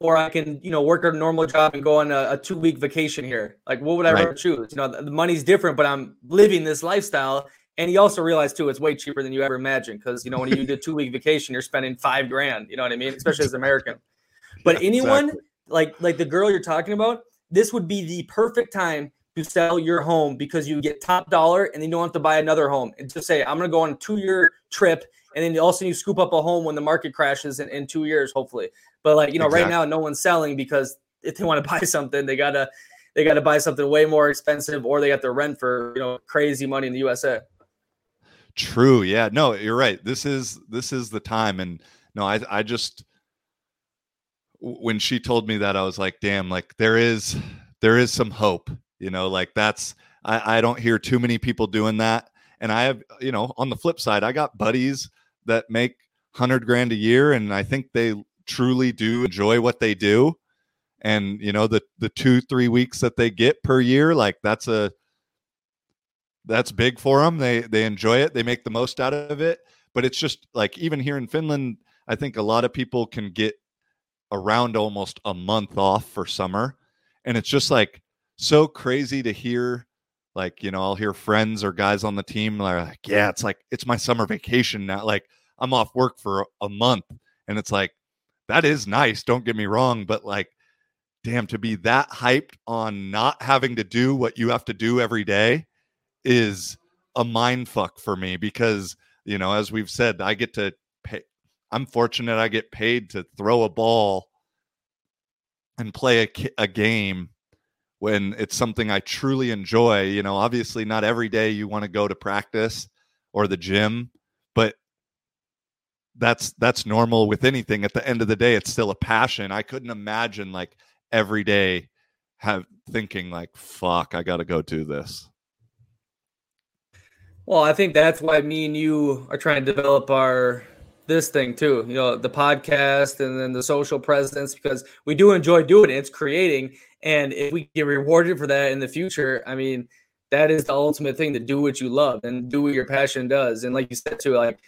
[SPEAKER 3] or I can, you know, work a normal job and go on a, a two week vacation here. Like, what would I
[SPEAKER 4] Right.
[SPEAKER 3] rather choose? You know, the, the money's different, but I'm living this lifestyle. And you also realize too, it's way cheaper than you ever imagined because you know when you do a two week vacation, you're spending five grand. You know what I mean? Especially as an American. But
[SPEAKER 4] Yeah,
[SPEAKER 3] anyone
[SPEAKER 4] exactly.
[SPEAKER 3] like like the girl you're talking about, this would be the perfect time to sell your home because you get top dollar and then you don't have to buy another home. And just say, I'm gonna go on a two year trip, and then you also you scoop up a home when the market crashes in, in two years, hopefully. But like you know, right now no one's selling because if they want to buy something, they gotta they gotta buy something way more expensive or they got to rent for you know crazy money in the USA.
[SPEAKER 4] True. Yeah. No, you're right. This is this is the time. And no, I I just when she told me that, I was like, damn, like there is there is some hope. You know, like that's I, I don't hear too many people doing that. And I have, you know, on the flip side, I got buddies that make hundred grand a year, and I think they truly do enjoy what they do. And you know, the the two three weeks that they get per year, like that's a that's big for them. They they enjoy it. They make the most out of it. But it's just like even here in Finland, I think a lot of people can get around almost a month off for summer, and it's just like so crazy to hear. Like you know, I'll hear friends or guys on the team like, "Yeah, it's like it's my summer vacation now. Like I'm off work for a month," and it's like that is nice. Don't get me wrong, but like damn to be that hyped on not having to do what you have to do every day is a mind fuck for me because you know as we've said i get to pay i'm fortunate i get paid to throw a ball and play a, a game when it's something i truly enjoy you know obviously not every day you want to go to practice or the gym but that's that's normal with anything at the end of the day it's still a passion i couldn't imagine like every day have thinking like fuck i gotta go do this
[SPEAKER 3] Well, I think that's why me and you are trying to develop our this thing too. You know, the podcast and then the social presence because we do enjoy doing it. It's creating, and if we get rewarded for that in the future, I mean, that is the ultimate thing to do what you love and do what your passion does. And like you said too, like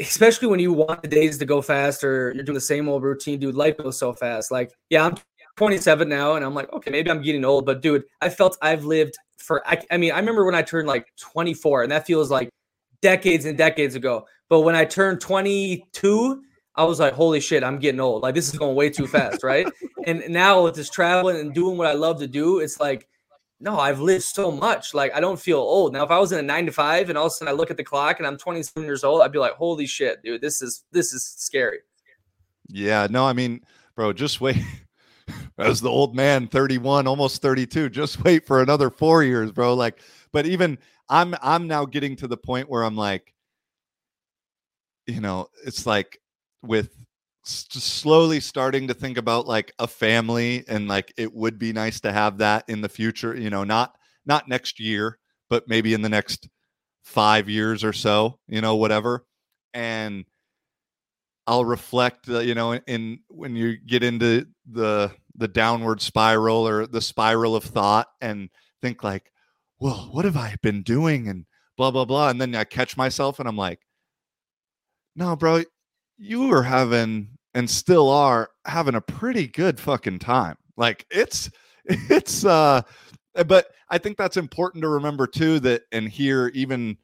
[SPEAKER 3] especially when you want the days to go faster, you're doing the same old routine, dude. Life goes so fast. Like, yeah, I'm 27 now, and I'm like, okay, maybe I'm getting old, but dude, I felt I've lived for. I, I mean, I remember when I turned like 24, and that feels like decades and decades ago. But when I turned 22, I was like, holy shit, I'm getting old. Like this is going way too fast, right? and now with this traveling and doing what I love to do, it's like, no, I've lived so much. Like I don't feel old. Now, if I was in a nine to five and all of a sudden I look at the clock and I'm 27 years old, I'd be like, holy shit, dude, this is this is scary.
[SPEAKER 4] Yeah, no, I mean, bro, just wait. As the old man, 31, almost 32, just wait for another four years, bro. Like, but even I'm I'm now getting to the point where I'm like, you know, it's like with slowly starting to think about like a family and like it would be nice to have that in the future, you know, not not next year, but maybe in the next five years or so, you know, whatever. And I'll reflect, uh, you know, in, in when you get into the the downward spiral or the spiral of thought and think like, well, what have I been doing and blah blah blah, and then I catch myself and I'm like, no, bro, you were having and still are having a pretty good fucking time. Like it's it's uh but I think that's important to remember too that and here even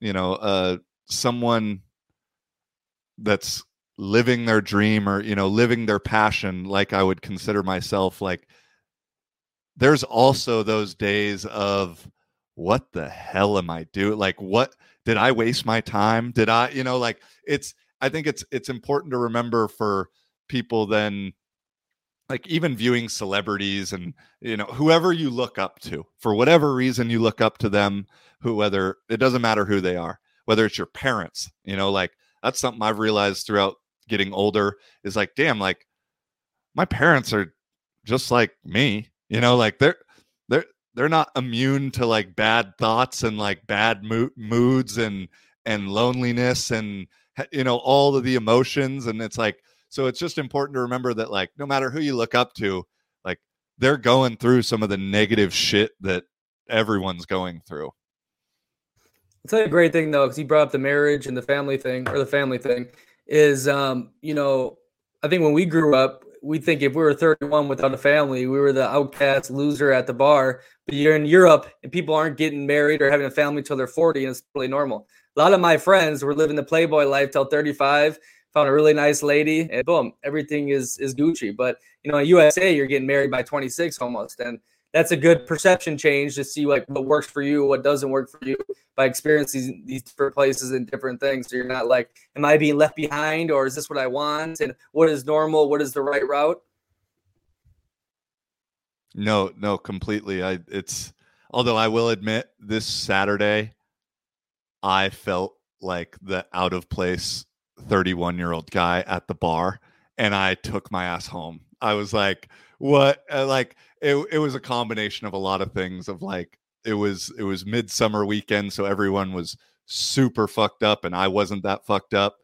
[SPEAKER 4] you know uh someone that's living their dream or you know living their passion like I would consider myself like there's also those days of what the hell am I doing like what did I waste my time did I you know like it's I think it's it's important to remember for people then like even viewing celebrities and you know whoever you look up to for whatever reason you look up to them who whether it doesn't matter who they are whether it's your parents you know like that's something i've realized throughout getting older is like damn like my parents are just like me you know like they're they're they're not immune to like bad thoughts and like bad mo- moods and and loneliness and you know all of the emotions and it's like so it's just important to remember that like no matter who you look up to like they're going through some of the negative shit that everyone's going through
[SPEAKER 3] you a great thing though, because he brought up the marriage and the family thing or the family thing is, um, you know, I think when we grew up, we think if we were 31 without a family, we were the outcast loser at the bar. But you're in Europe and people aren't getting married or having a family until they're 40, and it's really normal. A lot of my friends were living the Playboy life till 35, found a really nice lady, and boom, everything is is Gucci. But you know, in USA, you're getting married by 26 almost, and that's a good perception change to see like what works for you, what doesn't work for you by experiencing these different places and different things. So you're not like, am I being left behind or is this what I want? And what is normal? What is the right route?
[SPEAKER 4] No, no, completely. I it's although I will admit this Saturday I felt like the out of place 31 year old guy at the bar and I took my ass home. I was like, what? Uh, like, it, it was a combination of a lot of things of like, it was, it was midsummer weekend. So everyone was super fucked up and I wasn't that fucked up.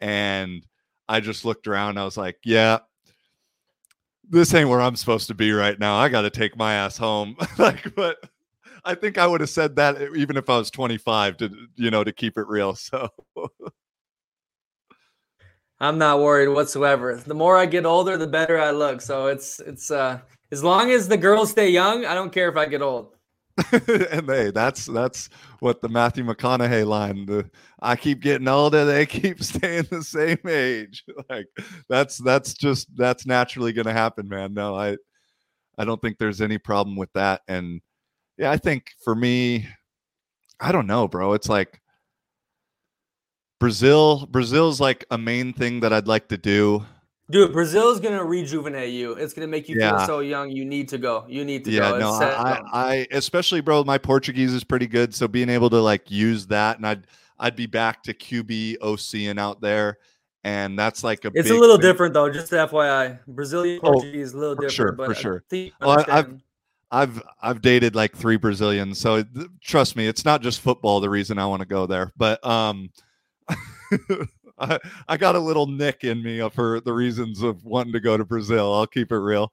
[SPEAKER 4] And I just looked around. I was like, yeah, this ain't where I'm supposed to be right now. I got to take my ass home. like, but I think I would have said that even if I was 25 to, you know, to keep it real. So
[SPEAKER 3] I'm not worried whatsoever. The more I get older, the better I look. So it's, it's, uh, as long as the girls stay young, I don't care if I get old.
[SPEAKER 4] and hey, that's that's what the Matthew McConaughey line. The I keep getting older, they keep staying the same age. Like that's that's just that's naturally going to happen, man. No, I I don't think there's any problem with that. And yeah, I think for me, I don't know, bro. It's like Brazil. Brazil's like a main thing that I'd like to do.
[SPEAKER 3] Dude, Brazil's gonna rejuvenate you. It's gonna make you yeah. feel so young. You need to go. You need to
[SPEAKER 4] yeah,
[SPEAKER 3] go.
[SPEAKER 4] no, I, I, especially, bro. My Portuguese is pretty good, so being able to like use that, and I'd, I'd be back to QB OCing out there, and that's like a.
[SPEAKER 3] It's a little thing. different though. Just FYI, Brazilian oh, Portuguese oh, is a little different.
[SPEAKER 4] Sure,
[SPEAKER 3] but
[SPEAKER 4] for sure. Well, I've, I've, I've dated like three Brazilians, so trust me, it's not just football. The reason I want to go there, but um. I, I got a little nick in me for the reasons of wanting to go to Brazil. I'll keep it real.